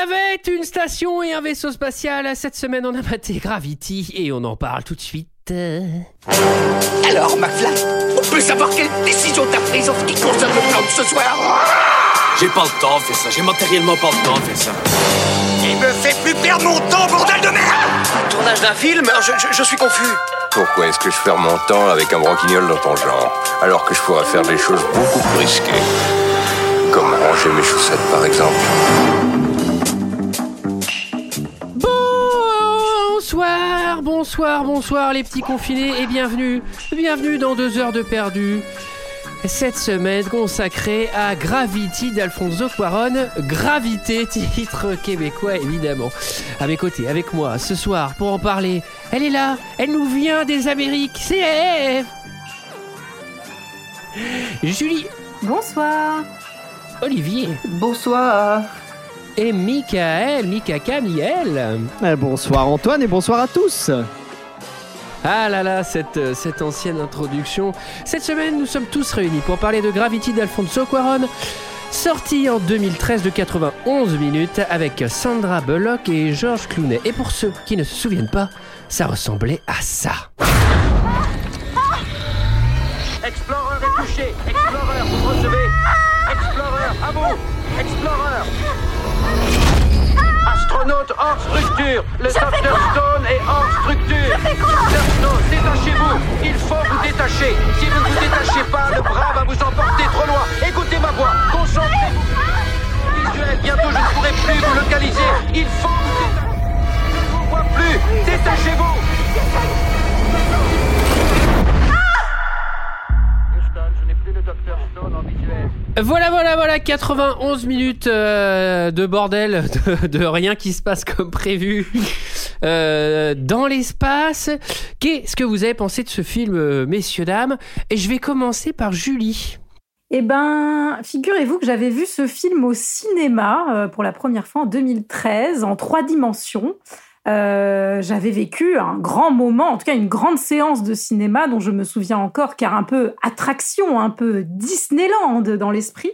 y avait une station et un vaisseau spatial. Cette semaine, on a maté Gravity et on en parle tout de suite. Alors, McFly, on peut savoir quelle décision t'as prise en ce qui concerne le plan de ce soir? J'ai pas le temps de faire ça, j'ai matériellement pas le temps de faire ça. Il me fait plus perdre mon temps, bordel de merde Tournage d'un film? Je, je- je suis confus. Pourquoi est-ce que je perds mon temps avec un branquignol dans ton genre, alors que je pourrais faire des choses beaucoup plus risquées? Comme ranger mes chaussettes, par exemple. Bonsoir, bonsoir, bonsoir les petits confinés et bienvenue, bienvenue dans deux heures de perdu. Cette semaine consacrée à Gravity d'Alfonso Cuaron, Gravité, titre québécois évidemment. À mes côtés, avec moi ce soir pour en parler, elle est là, elle nous vient des Amériques, c'est elle Julie, Bonsoir. Olivier Bonsoir. Et Michael, Mika Miel. Eh, bonsoir Antoine et bonsoir à tous. Ah là là, cette, euh, cette ancienne introduction. Cette semaine, nous sommes tous réunis pour parler de Gravity d'Alfonso Cuarón, sorti en 2013 de 91 minutes avec Sandra Bullock et George Clooney. Et pour ceux qui ne se souviennent pas, ça ressemblait à ça. Explorer est touché. Explorer, vous recevez. Explorer, à vous. Explorer. Hors structure. Le Dr Stone est hors structure. Stone, détachez-vous. Il faut vous détacher. Si vous ne vous détachez pas, le bras va vous emporter trop loin. Écoutez ma voix. Concentrez-vous. Visuel, bientôt je ne pourrai plus vous localiser. Il faut vous détacher. Je ne vous vois plus. Détachez-vous. Voilà, voilà, voilà, 91 minutes euh, de bordel, de, rien qui se passe comme prévu euh, dans l'espace. Qu'est-ce que vous avez pensé de ce film, euh, messieurs, dames? Et je vais commencer par Julie. Eh ben, figurez-vous que j'avais vu ce film au cinéma pour la première fois en 2013, en trois dimensions. Euh, j'avais vécu un grand moment, en tout cas une grande séance de cinéma dont je me souviens encore, car un peu attraction, un peu Disneyland dans l'esprit.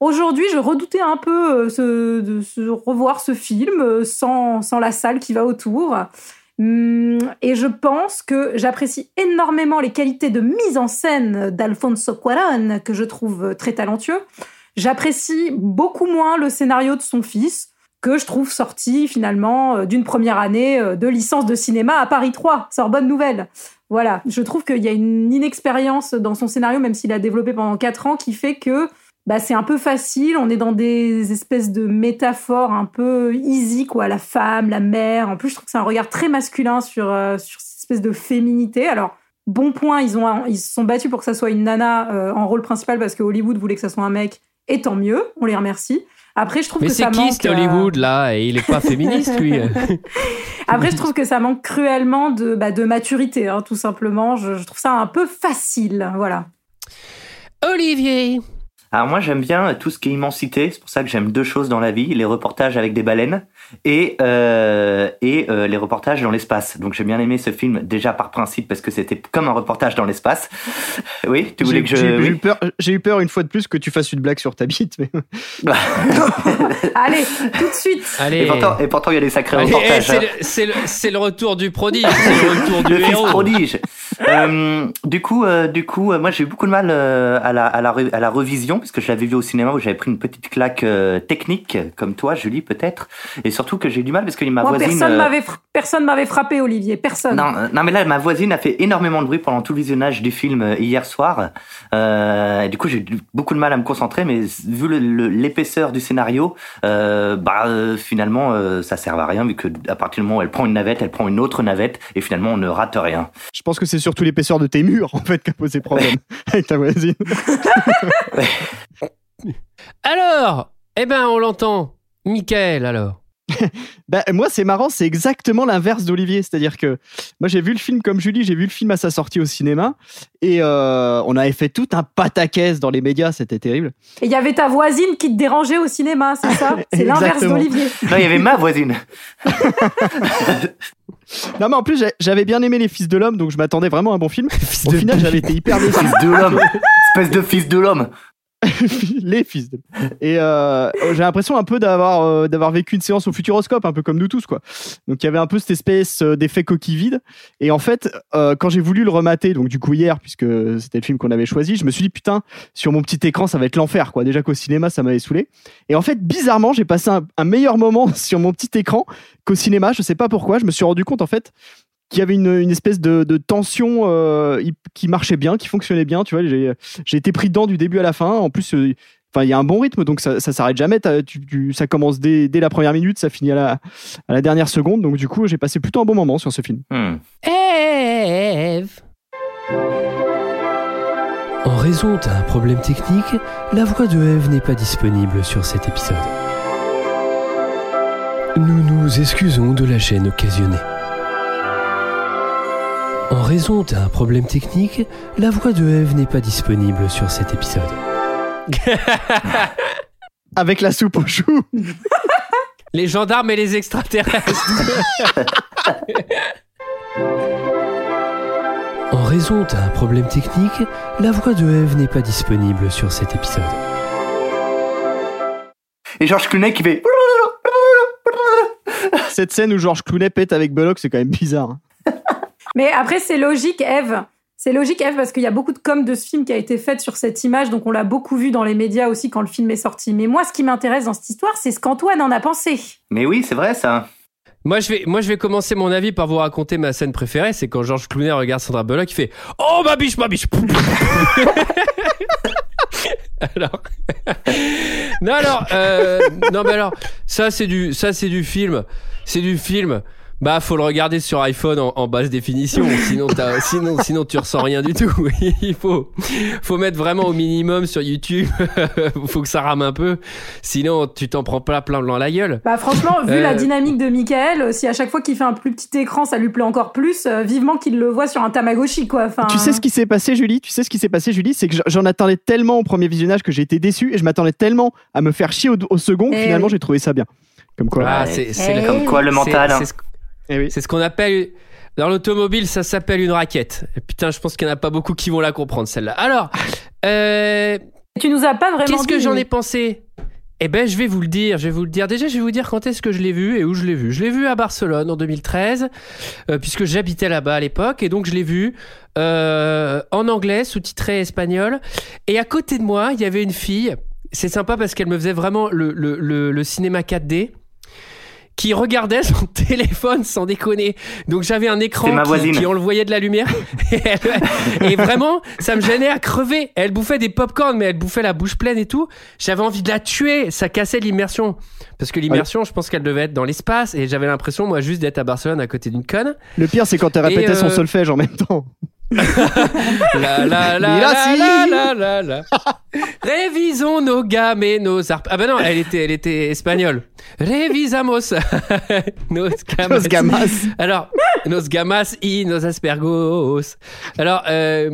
Aujourd'hui, je redoutais un peu euh, de revoir ce film euh, sans, sans la salle qui va autour. Hum, Et je pense que j'apprécie énormément les qualités de mise en scène d'Alfonso Cuarón, que je trouve très talentueux. J'apprécie beaucoup moins le scénario de son fils, que je trouve sorti finalement euh, d'une première année euh, de licence de cinéma à Paris 3. Sorbonne Nouvelle. Voilà, je trouve qu'il y a une inexpérience dans son scénario, même s'il a développé pendant 4 ans, qui fait que bah, c'est un peu facile. On est dans des espèces de métaphores un peu easy, quoi. La femme, la mère. En plus, je trouve que c'est un regard très masculin sur, euh, sur cette espèce de féminité. Alors, bon point, ils, ont, ils se sont battus pour que ça soit une nana euh, en rôle principal parce que Hollywood voulait que ça soit un mec. Et tant mieux, on les remercie. Après, je trouve Mais que c'est ça qui manque. cet euh, Hollywood là Et il est pas féministe lui Après, je trouve que ça manque cruellement de, bah, de maturité, hein, tout simplement. Je, je trouve ça un peu facile, voilà. Olivier Alors moi j'aime bien tout ce qui est immensité, c'est pour ça que j'aime deux choses dans la vie, les reportages avec des baleines et, euh, et euh, les reportages dans l'espace. Donc j'ai bien aimé ce film déjà par principe parce que c'était comme un reportage dans l'espace. Oui, tu voulais que je... j'ai eu, oui. peur, j'ai eu peur une fois de plus que tu fasses une blague sur ta bite. Mais... Allez, tout de suite. Allez et, pourtant, et pourtant il y a des sacrés Allez, eh, reportages. c'est hein. le, c'est le- retour du prodige, c'est le retour du le fils héros. prodige. Euh, du coup, euh, du coup, euh, moi j'ai eu beaucoup de mal euh, à, la, à, la, à la revision parce que je l'avais vu au cinéma où j'avais pris une petite claque euh, technique, comme toi, Julie peut-être, et surtout que j'ai eu du mal parce que ma Moi, voisine. personne euh, m'avait fra- personne m'avait frappé, Olivier. Personne. Non, euh, non, mais là, ma voisine a fait énormément de bruit pendant tout le visionnage du film euh, hier soir. Euh, et du coup, j'ai eu beaucoup de mal à me concentrer, mais vu l'épaisseur du scénario, euh, bah finalement, euh, ça sert à rien vu que à partir du moment où elle prend une navette, elle prend une autre navette, et finalement, on ne rate rien. Je pense que c'est surtout l'épaisseur de tes murs en fait qui a posé problème avec ta voisine. Alors Eh ben, on l'entend. Michael, alors. Bah, moi, c'est marrant, c'est exactement l'inverse d'Olivier. C'est-à-dire que moi, j'ai vu le film comme Julie, j'ai vu le film à sa sortie au cinéma et euh, on avait fait tout un pataquès dans les médias, c'était terrible. Et il y avait ta voisine qui te dérangeait au cinéma, c'est ça? C'est l'inverse d'Olivier. Non, il y avait ma voisine. Non, mais en plus, j'avais bien aimé Les Fils de l'Homme, donc je m'attendais vraiment à un bon film. Au final, j'avais été hyper déçu. Fils de l'homme. Espèce de fils de l'homme. les fils de... Et euh, j'ai l'impression un peu d'avoir euh, d'avoir vécu une séance au Futuroscope, un peu comme nous tous, quoi. Donc il y avait un peu cette espèce euh, d'effet coquille vide. Et en fait, euh, quand j'ai voulu le remater, donc du coup hier, puisque c'était le film qu'on avait choisi, je me suis dit putain, sur mon petit écran, ça va être l'enfer, quoi. Déjà qu'au cinéma, ça m'avait saoulé. Et en fait, bizarrement, j'ai passé un, un meilleur moment sur mon petit écran qu'au cinéma. Je sais pas pourquoi. Je me suis rendu compte en fait qu'il y avait une, une espèce de, de tension euh, qui marchait bien, qui fonctionnait bien. Tu vois, j'ai j'ai été pris dedans du début à la fin. En plus, euh, enfin, il y a un bon rythme, donc ça, ça s'arrête jamais. T'as- tu- tu- ça commence dès, dès la première minute, ça finit à la, à la dernière seconde. Donc du coup, j'ai passé plutôt un bon moment sur ce film. Hmm. Eve En raison d'un problème technique, la voix de Eve n'est pas disponible sur cet épisode. Nous nous excusons de la gêne occasionnée. En raison d'un problème technique, la voix de Eve n'est pas disponible sur cet épisode. Avec la soupe aux choux. Les gendarmes et les extraterrestres. en raison d'un problème technique, la voix de Eve n'est pas disponible sur cet épisode. Et Georges Clooney qui fait. Cette scène où Georges Clooney pète avec Belloc, c'est quand même bizarre. Mais après, c'est logique, Eve. C'est logique, Eve, parce qu'il y a beaucoup de com de ce film qui a été faite sur cette image, donc on l'a beaucoup vu dans les médias aussi quand le film est sorti. Mais moi, ce qui m'intéresse dans cette histoire, c'est ce qu'Antoine en a pensé. Mais oui, c'est vrai ça. Moi je, vais, moi, je vais commencer mon avis par vous raconter ma scène préférée. C'est quand Georges Clooney regarde Sandra Bullock, il fait Oh ma biche, ma biche Alors. non, alors. euh, non, mais alors. Ça, c'est du, ça, c'est du film. C'est du film. Bah, faut le regarder sur iPhone en, en basse définition, sinon, sinon, sinon tu ressens rien du tout. Il faut, faut mettre vraiment au minimum sur YouTube. faut que ça rame un peu, sinon tu t'en prends pas plein plein la gueule. Bah franchement, vu Euh. la dynamique de Michael, euh, si à chaque fois qu'il fait un plus petit écran, ça lui plaît encore plus, euh, vivement qu'il le voit sur un Tamagotchi, quoi. Enfin, Tu sais ce qui s'est passé, Julie? Tu sais ce qui s'est passé, Julie? C'est que j'en attendais tellement au premier visionnage que j'ai été déçu et je m'attendais tellement à me faire chier au, au second. que Eh finalement, oui. j'ai trouvé ça bien. Comme quoi. Ah, Ouais. c'est, c'est Eh le- Comme quoi le mental. hein. C'est ce- Eh oui. C'est ce qu'on appelle dans l'automobile, ça s'appelle une raquette. Et putain, je pense qu'il n'y en a pas beaucoup qui vont la comprendre celle-là. Alors, euh, Tu nous as pas vraiment qu'est-ce que j'en ai pensé? Eh ben, je vais vous le dire. Je vais vous le dire. Déjà, je vais vous dire quand est-ce que je l'ai vu et où je l'ai vu. Je l'ai vu à Barcelone en 2013, euh, puisque j'habitais là-bas à l'époque, et donc je l'ai vu euh, en anglais, sous-titré espagnol. Et à côté de moi, il y avait une fille. C'est sympa parce qu'elle me faisait vraiment le, le, le, le cinéma 4D qui regardait son téléphone sans déconner. Donc j'avais un écran C'est ma qui, qui envoyait de la lumière. et, elle- et vraiment, ça me gênait à crever. Elle bouffait des pop-corn, mais elle bouffait la bouche pleine et tout. J'avais envie de la tuer. Ça cassait l'immersion. Parce que l'immersion, je pense qu'elle devait être dans l'espace. Et j'avais l'impression, moi, juste d'être à Barcelone à côté d'une conne. Le pire, c'est quand elle répétait son euh, solfège en même temps. La la la la la la la la. Révisons nos gammes et nos harpes. Ah bah non, elle était, elle était espagnole. Révisamos nos gamas. Alors, nos gamas y nos aspergos. Alors, euh,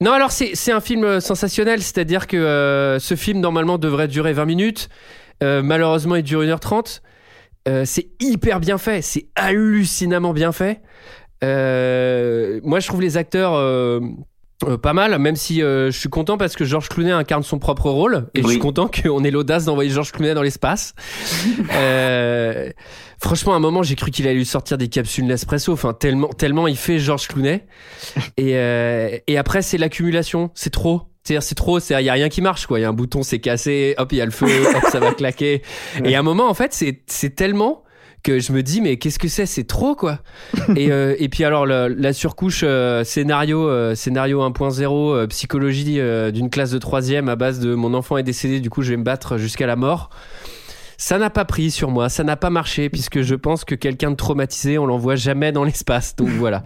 non, alors c'est c'est un film sensationnel, c'est-à-dire que euh, ce film normalement devrait durer 20 minutes. Euh, malheureusement, il dure 1h30. Euh, c'est hyper bien fait, c'est hallucinamment bien fait. Euh, moi, je trouve les acteurs euh, euh, pas mal, même si euh, je suis content parce que Georges Clooney incarne son propre rôle et je suis content qu'on ait l'audace d'envoyer Georges Clooney dans l'espace. Euh, franchement, à un moment, j'ai cru qu'il allait lui sortir des capsules Nespresso. Enfin, tellement, tellement il fait Georges Clooney. Et, euh, et après, c'est l'accumulation. C'est trop. C'est-à-dire, c'est trop. Il y a rien qui marche, quoi. Il y a un bouton, c'est cassé. Hop, il y a le feu. hop, ça va claquer. Et à un moment, en fait, c'est, c'est tellement que je me dis mais qu'est-ce que c'est? C'est trop quoi. Et, euh, et puis alors la, la surcouche euh, scénario euh, scénario 1.0 euh, psychologie d'une classe de troisième à base de mon enfant est décédé du coup je vais me battre jusqu'à la mort ça n'a pas pris sur moi, ça n'a pas marché puisque je pense que quelqu'un de traumatisé, on l'envoie jamais dans l'espace. Donc voilà.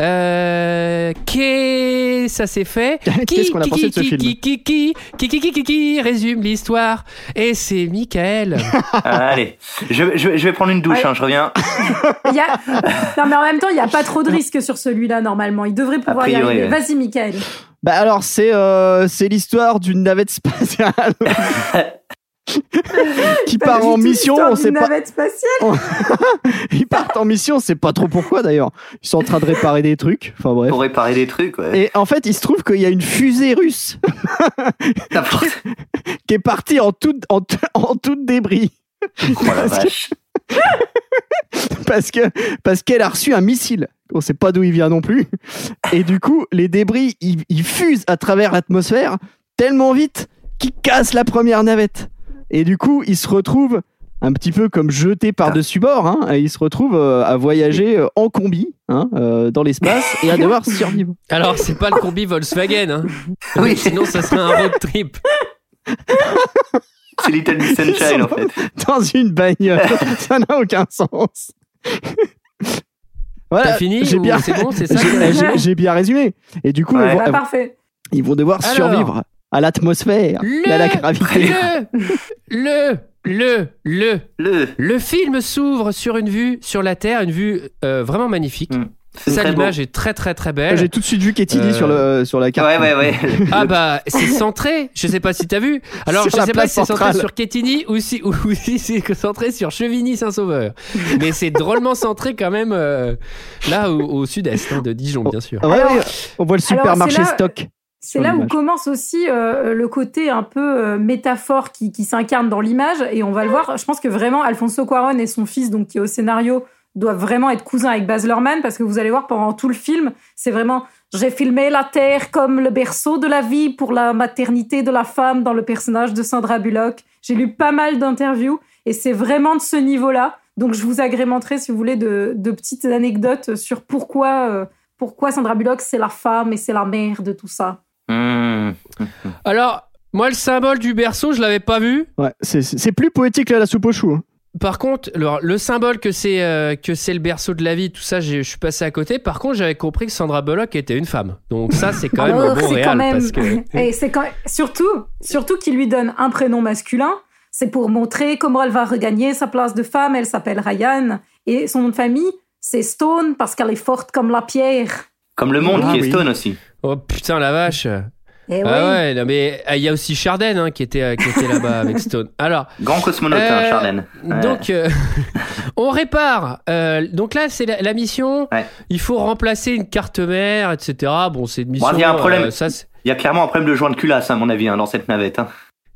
Euh, qu'est- ça s'est fait. Qu'est-ce qu'on a pensé de ce qui, film qui, qui, qui, qui, qui, qui, qui, qui résume l'histoire? Et c'est Michael. Ah, allez, je, je, je vais prendre une douche, hein, je reviens. Il y a... Non, mais en même temps, il n'y a pas trop de risques sur celui-là, normalement. Il devrait pouvoir y arriver. ouais. Vas-y, Michael. Bah alors, c'est euh, c'est l'histoire d'une navette spatiale qui part en mission, on sait pas. navette spatiale. Ils partent en mission, on sait pas trop pourquoi d'ailleurs. Ils sont en train de réparer des trucs. Enfin bref. Pour réparer des trucs, ouais. Et en fait, il se trouve qu'il y a une fusée russe qui est partie en tout, en, en tout débris. Oh la vache. parce que parce qu'elle a reçu un missile. On sait pas d'où il vient non plus. Et du coup, les débris, ils, ils fusent à travers l'atmosphère tellement vite qu'ils cassent la première navette. Et du coup, ils se retrouvent un petit peu comme jetés par-dessus bord. Hein, et ils se retrouvent euh, à voyager euh, en combi hein, euh, dans l'espace et à devoir survivre. Alors, c'est pas le combi Volkswagen, hein. Oui. Sinon, ça serait un road trip. C'est Little Miss Sunshine en fait. dans une bagnole. Ça n'a aucun sens. Voilà, T'as fini j'ai bien, c'est bon, c'est ça j'ai- j'ai- j'ai bien résumé. Et du coup, Ouais. Bah, parfait. ils vont devoir Alors. survivre à l'atmosphère, à la gravité. Le, le, le, le, Le. le film s'ouvre sur une vue sur la Terre, une vue euh, vraiment magnifique. Mm. Ça, l'image est très très très belle. J'ai tout de suite vu Ketini Euh, sur, le, sur la carte. Ouais, ouais, ouais. Ah bah c'est centré, je sais pas si t'as vu. Alors Sur je sais pas si c'est centré sur Quetigny ou si, ou si c'est centré sur Chevigny-Saint-Sauveur. Mais c'est drôlement centré quand même euh, là au, au sud-est hein, de Dijon bien sûr. Ouais, Alors- ouais, on voit le supermarché là- stock. C'est là où commence aussi euh, le côté un peu euh, métaphore qui, qui s'incarne dans l'image et on va le voir. Je pense que vraiment Alfonso Cuarón et son fils, donc qui est au scénario, doivent vraiment être cousins avec Baz Luhrmann parce que vous allez voir pendant tout le film, c'est vraiment j'ai filmé la terre comme le berceau de la vie pour la maternité de la femme dans le personnage de Sandra Bullock. J'ai lu pas mal d'interviews et c'est vraiment de ce niveau-là. Donc je vous agrémenterai si vous voulez de, de petites anecdotes sur pourquoi euh, pourquoi Sandra Bullock c'est la femme et c'est la mère de tout ça. Hmm. Alors moi le symbole du berceau je l'avais pas vu. Ouais, c'est- plus poétique que la soupe aux choux. hein. Par contre, le, le symbole que c'est euh, que c'est le berceau de la vie, tout ça, j'ai- je suis passé à côté. Par contre, j'avais compris que Sandra Bullock était une femme. Donc ça, c'est quand même un bon c'est réel quand même. parce que Et c'est quand surtout, surtout qu'il lui donne un prénom masculin. C'est pour montrer comment elle va regagner sa place de femme. Elle s'appelle Ryan et son nom de famille c'est Stone parce qu'elle est forte comme la pierre. Comme le monde Ah qui est oui. Stone aussi. oh putain la vache. Et Ah oui. ouais, non, mais ah, il y a aussi Charden hein, qui était, euh, qui était là-bas avec Stone. Alors, Grand cosmonaute, hein, Euh. Ouais. donc, euh, on répare. Euh, donc là, c'est la, la mission. Ouais. Il faut remplacer une carte mère, etc. Bon, c'est une mission. il y a un problème. euh, ça, Il y a clairement un problème de joint de culasse, à mon avis, hein, dans cette navette. hein.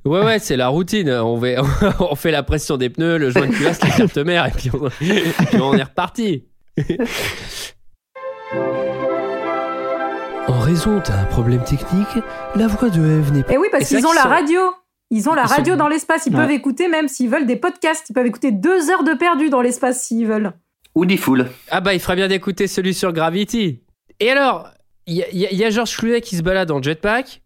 ouais, ouais, c'est la routine. On, va, on fait la pression des pneus, le joint de culasse, la carte mère, et puis on, puis on est reparti. Raison d'un problème technique, la voix de Eve n'est pas. Et oui, parce qu'ils ont qu'ils la sont- radio. Ils ont la Ils sont- radio dans l'espace. Ils Ouais. peuvent écouter même s'ils veulent des podcasts. Ils peuvent écouter deux heures de perdu dans l'espace s'ils veulent. Ou Diffoul. Ah bah il ferait bien d'écouter celui sur Gravity. Et alors, il y, a- il y a- il y a George Clooney qui se balade en jetpack.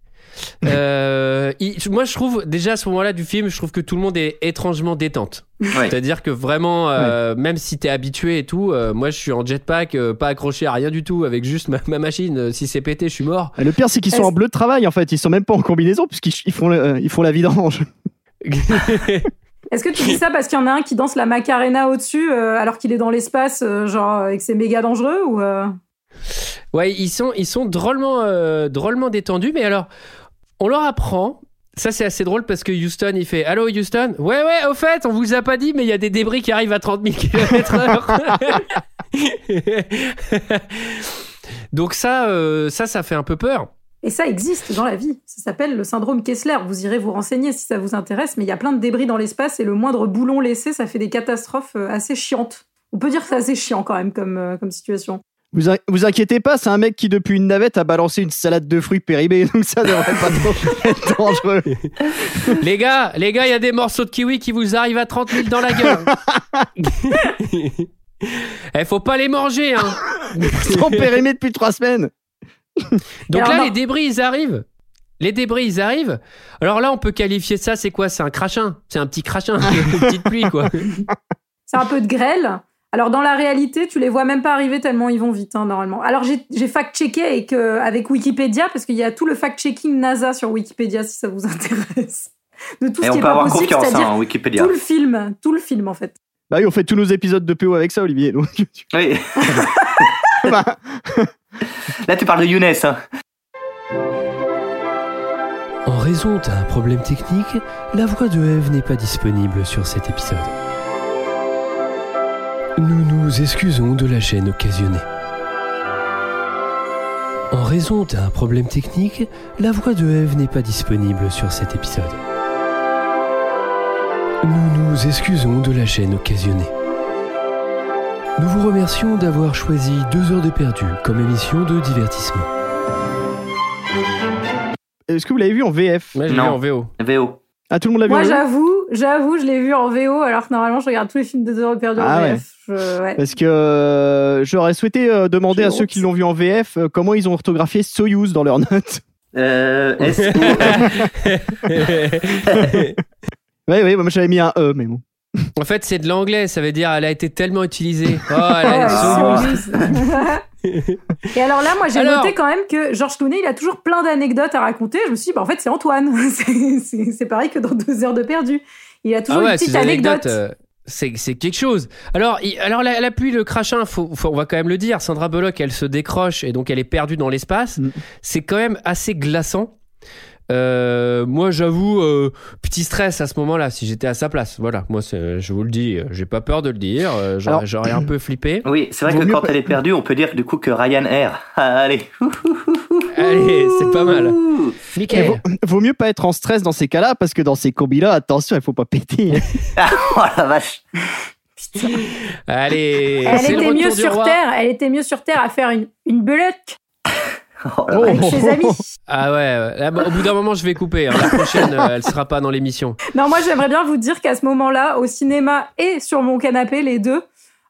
Euh, il- moi je trouve déjà à ce moment-là du film, je trouve que tout le monde est étrangement détente. Ouais. C'est-à-dire que vraiment, euh, même si t'es habitué et tout, euh, moi je suis en jetpack, euh, pas accroché à rien du tout, avec juste ma, ma machine. Si c'est pété, je suis mort. Et le pire, c'est qu'ils sont en bleu de travail en fait. Ils sont même pas en combinaison puisqu'ils ils font, le- euh, ils font la vidange. Est-ce que tu dis ça parce qu'il y en a un qui danse la Macarena au-dessus euh, alors qu'il est dans l'espace, euh, genre, et que c'est méga dangereux ou euh, Ouais, ils sont, ils sont drôlement, euh, drôlement détendus, mais alors, on leur apprend. Ça, c'est assez drôle parce que Houston, il fait Allô, Houston? Ouais, ouais, au fait, on vous a pas dit, mais il y a des débris qui arrivent à 30 000 km/h. Donc, ça, euh, ça, ça fait un peu peur. Et ça existe dans la vie. Ça s'appelle le syndrome Kessler. Vous irez vous renseigner si ça vous intéresse, mais il y a plein de débris dans l'espace et le moindre boulon laissé, ça fait des catastrophes euh, assez chiantes. On peut dire que c'est assez chiant quand même comme, euh, comme situation. Vous, in- vous inquiétez pas, c'est un mec qui depuis une navette a balancé une salade de fruits périmés, donc ça devrait pas trop être dangereux. Les gars, les gars, il y a des morceaux de kiwi qui vous arrivent à 30 000 dans la gueule. Eh, faut pas les manger, hein. Ils sont périmés depuis trois semaines. Donc Alors, là, non. les débris, ils arrivent. Les débris, ils arrivent. Alors là, on peut qualifier ça, c'est quoi? C'est un crachin. C'est un petit crachin, une petite pluie, quoi. C'est un peu de grêle. Alors dans la réalité, tu les vois même pas arriver tellement ils vont vite hein, normalement. Alors j'ai fact-checké avec, euh, avec Wikipédia parce qu'il y a tout le fact-checking NASA sur Wikipédia si ça vous intéresse. De tout Et ce on qui est peut pas avoir possible, confiance hein, en Wikipédia. tout le film, tout le film en fait. Bah oui, on fait tous nos épisodes de PO avec ça, Olivier. donc- Oui. Là, tu parles de Younes. Hein. En raison d'un problème technique, la voix de Eve n'est pas disponible sur cet épisode. Nous nous excusons de la gêne occasionnée. En raison d'un problème technique, la voix de Eve n'est pas disponible sur cet épisode. Nous nous excusons de la gêne occasionnée. Nous vous remercions d'avoir choisi deux heures de perdu comme émission de divertissement. Est-ce que vous l'avez vu en VF Moi, j'ai vu Non. en VO. VO. Ah, tout le monde l'a vu Moi, VF j'avoue, j'avoue, je l'ai vu en VO, alors que normalement, je regarde tous les films de heures perdus Ah en ouais. VF. Je- ouais. Parce que euh, j'aurais souhaité euh, demander à ceux qui l'ont vu en VF euh, comment ils ont orthographié Soyuz dans leurs notes. Euh, S Oui, oui, moi j'avais mis un E, mais bon. En fait, c'est de l'anglais, ça veut dire elle a été tellement utilisée. Oh, elle a Soyuz. Et alors là, moi, j'ai Alors- noté quand même que Georges Clooney, il a toujours plein d'anecdotes à raconter. Je me suis dit, bah, en fait, c'est Antoine. C'est- pareil que dans deux heures de perdu. Il a toujours Ah ouais, une petite anecdote. anecdotes, euh, c'est c'est quelque chose. Alors, il- alors la, la pluie, le crachin, faut, faut- on va quand même le dire. Sandra Bullock, elle se décroche et donc elle est perdue dans l'espace. Mm. C'est quand même assez glaçant. Euh, moi, j'avoue, euh, petit stress à ce moment-là, si j'étais à sa place. Voilà, moi, je vous le dis, euh, j'ai pas peur de le dire. J'aurais un peu flippé. Oui, c'est vrai Vaut que quand pas- elle est perdue, on peut dire du coup que Ryan Air. Allez. Allez, c'est pas mal. Michael. vaut, vaut mieux pas être en stress dans ces cas-là, parce que dans ces combis-là, attention, il faut pas péter. oh la vache. Allez, Elle était mieux sur roi. Terre. Elle était mieux sur Terre à faire une, une belote Oh Oh. avec ses amis. Ah ouais, ouais. Là, au bout d'un moment, je vais couper. hein. La prochaine, euh, elle sera pas dans l'émission. Non, moi, j'aimerais bien vous dire qu'à ce moment-là, au cinéma et sur mon canapé, les deux,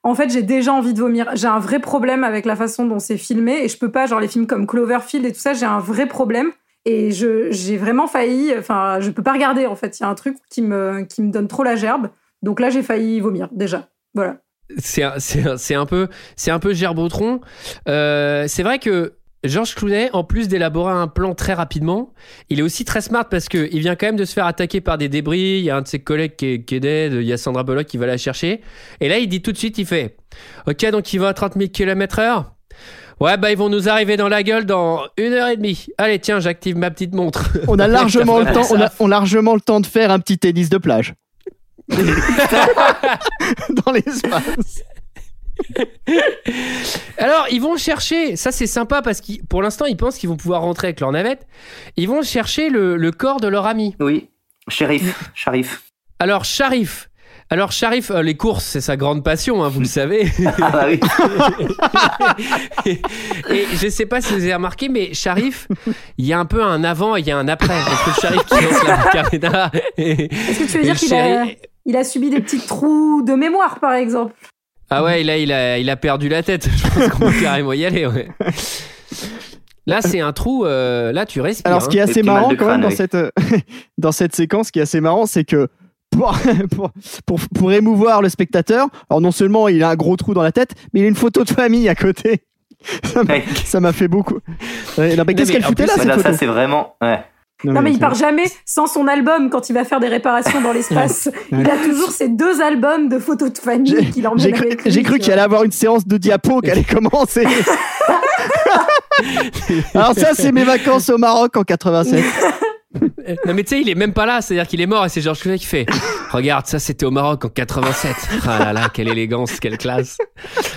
en fait, j'ai déjà envie de vomir. J'ai un vrai problème avec la façon dont c'est filmé et je peux pas, genre les films comme Cloverfield et tout ça, j'ai un vrai problème. Et je, j'ai vraiment failli, enfin, je peux pas regarder en fait. Il y a un truc qui me, qui me donne trop la gerbe. Donc là, j'ai failli vomir déjà. Voilà. C'est un, c'est un- c'est un peu, c'est un peu gerbotron. Euh, c'est vrai que Georges Clooney, en plus d'élaborer un plan très rapidement, il est aussi très smart parce que il vient quand même de se faire attaquer par des débris. Il y a un de ses collègues qui est, qui est dead. Il y a Sandra Bullock qui va la chercher. Et là, il dit tout de suite, il fait, ok, donc il va à 30 000 km heure. Ouais, bah ils vont nous arriver dans la gueule dans une heure et demie. Allez, tiens, j'active ma petite montre. On a largement le temps, on a, on a largement le temps de faire un petit tennis de plage. dans l'espace. Alors, ils vont chercher, ça c'est sympa parce que pour l'instant, ils pensent qu'ils vont pouvoir rentrer avec leur navette. Ils vont chercher le, le corps de leur ami. Oui. Shérif. Sharif. Alors, Sharif. Alors, Sharif, euh, les courses, c'est sa grande passion, hein, vous le savez. Ah bah oui. et je sais pas si vous avez remarqué, mais Sharif, il y a un peu un avant et il y a un après. Parce que Sharif qui lance la Est-ce que tu veux dire qu'il a, il a subi des petits trous de mémoire, par exemple? Ah ouais, là, il a, il a perdu la tête. Je pense qu'on peut carrément y aller, ouais. Là, c'est un trou, euh, là, tu respires. Alors, ce qui est hein. Assez marrant quand même dans cette, euh, dans cette séquence, ce qui est assez marrant, c'est que pour, pour, pour, pour émouvoir le spectateur, alors non seulement il a un gros trou dans la tête, mais il a une photo de famille à côté. Ça m'a- Ouais. Ça m'a fait beaucoup. Ouais, non, mais qu'est-ce mais qu'elle foutait plus, là, cette Voilà, photo? ça c'est vraiment. Ouais. Non, mais il part jamais sans son album quand il va faire des réparations dans l'espace. Ouais. Il a toujours ses deux albums de photos de famille qu'il emmène J'ai cru, avec lui. j'ai cru tu qu'il allait avoir une séance de diapo qui allait commencer. Alors ça, c'est mes vacances au Maroc en 87. Non mais tu sais, il est même pas là, c'est-à-dire qu'il est mort et c'est Georges Clooney qui fait Regarde, ça c'était au Maroc en 87. Ah là là, quelle élégance, quelle classe.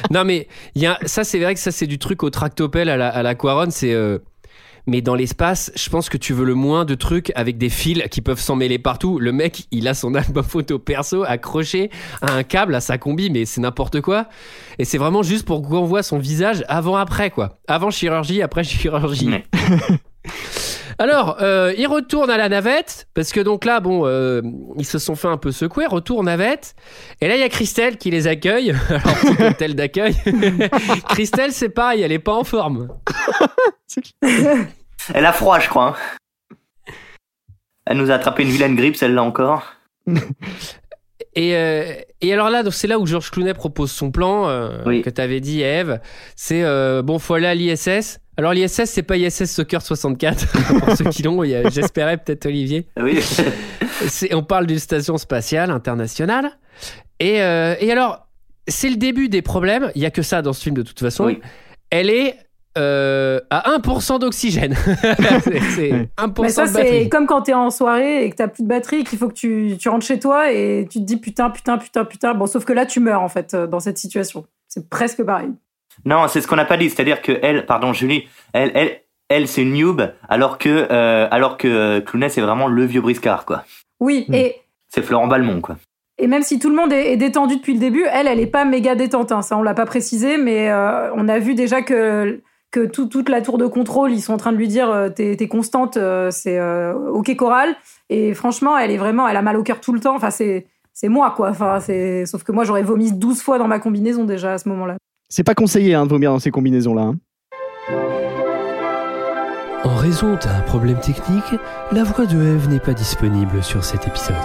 Non mais il y a, ça c'est vrai que ça c'est du truc au tractopelle à la, à la c'est... euh, mais dans l'espace, je pense que tu veux le moins de trucs avec des fils qui peuvent s'en mêler partout. Le mec, il a son album photo perso accroché à un câble à sa combi, mais c'est n'importe quoi. Et c'est vraiment juste pour qu'on voit son visage avant-après, quoi. Avant chirurgie, après chirurgie. Alors, euh, ils retournent à la navette, parce que donc là, bon, euh, ils se sont fait un peu secouer, retour navette. Et là, il y a Christelle qui les accueille. Alors, hôtel d'accueil. Christelle, c'est pareil, elle est pas en forme. Elle a froid, je crois. hein. Elle nous a attrapé une vilaine grippe, celle-là encore. Et, euh, et alors là, c'est là où Georges Clooney propose son plan, euh, Oui. que t'avais dit, Eve. C'est, euh, bon, faut aller à l'ISS. Alors, l'ISS, c'est pas ISS Soccer 64, pour ceux qui l'ont. J'espérais peut-être Olivier. Oui. C'est- on parle d'une station spatiale internationale. Et, euh, et alors, c'est le début des problèmes. Il y a que ça dans ce film de toute façon. Oui. Elle est euh, à 1% d'oxygène. c'est c'est 1% Mais ça, c'est comme quand t'es en soirée et que t'as plus de batterie et qu'il faut que tu, tu rentres chez toi et tu te dis putain, putain, putain, putain. Bon, sauf que là, tu meurs en fait euh, dans cette situation. C'est presque pareil. Non, c'est ce qu'on n'a pas dit. C'est-à-dire que elle, pardon, Julie, elle, elle, elle, c'est une noob, alors que, euh, alors que euh, Clooney, c'est vraiment le vieux briscard, quoi. Oui, Hmm. et, C'est Florent Balmont, quoi. et même si tout le monde est, est détendu depuis le début, elle, elle est pas méga détente. hein. Ça, on l'a pas précisé, mais euh, on a vu déjà que que tout- toute la tour de contrôle, ils sont en train de lui dire euh, t'es constante, euh, c'est euh, ok choral. Et franchement, elle est vraiment, elle a mal au cœur tout le temps. Enfin, c'est c'est moi quoi. Enfin, c'est sauf que moi j'aurais vomi 12 fois dans ma combinaison déjà à ce moment-là. C'est pas conseillé hein, de vomir dans ces combinaisons-là. hein. En raison d'un problème technique, la voix de Eve n'est pas disponible sur cet épisode.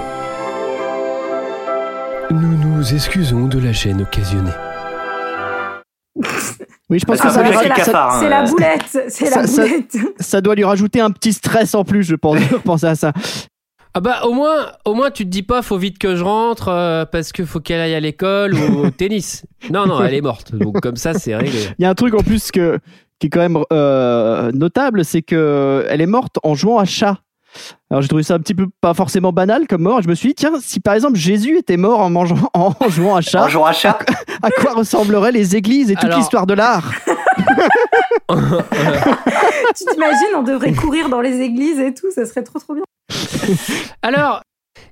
Nous nous excusons de la gêne occasionnée. Oui, je pense Parce que ça, c'est hein, C'est la euh. boulette, c'est Ça- la ça- boulette. ça doit lui rajouter un petit stress en plus, je pense, de penser à ça. Ah bah au moins, au moins tu te dis pas faut vite que je rentre euh, parce que faut qu'elle aille à l'école ou au tennis. Non non, elle est morte. Donc comme ça c'est réglé. Il y a un truc en plus que, qui est quand même euh, notable, c'est que elle est morte en jouant à chat. Alors j'ai trouvé ça un petit peu pas forcément banal comme mort. Je me suis dit tiens si par exemple Jésus était mort en mangeant en jouant à chat, En jouant à chat, à quoi ressembleraient les églises et toute Alors- l'histoire de l'art? Tu t'imagines, on devrait courir dans les églises et tout, ça serait trop trop bien. Alors,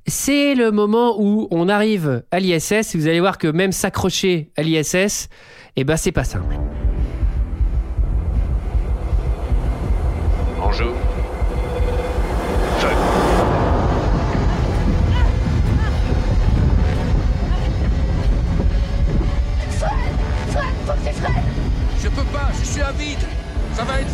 c'est le moment où on arrive à l'ISS et vous allez voir que même s'accrocher à l'ISS, eh ben c'est pas simple. Bonjour. Je... Je peux pas, je suis à vide. Ça va être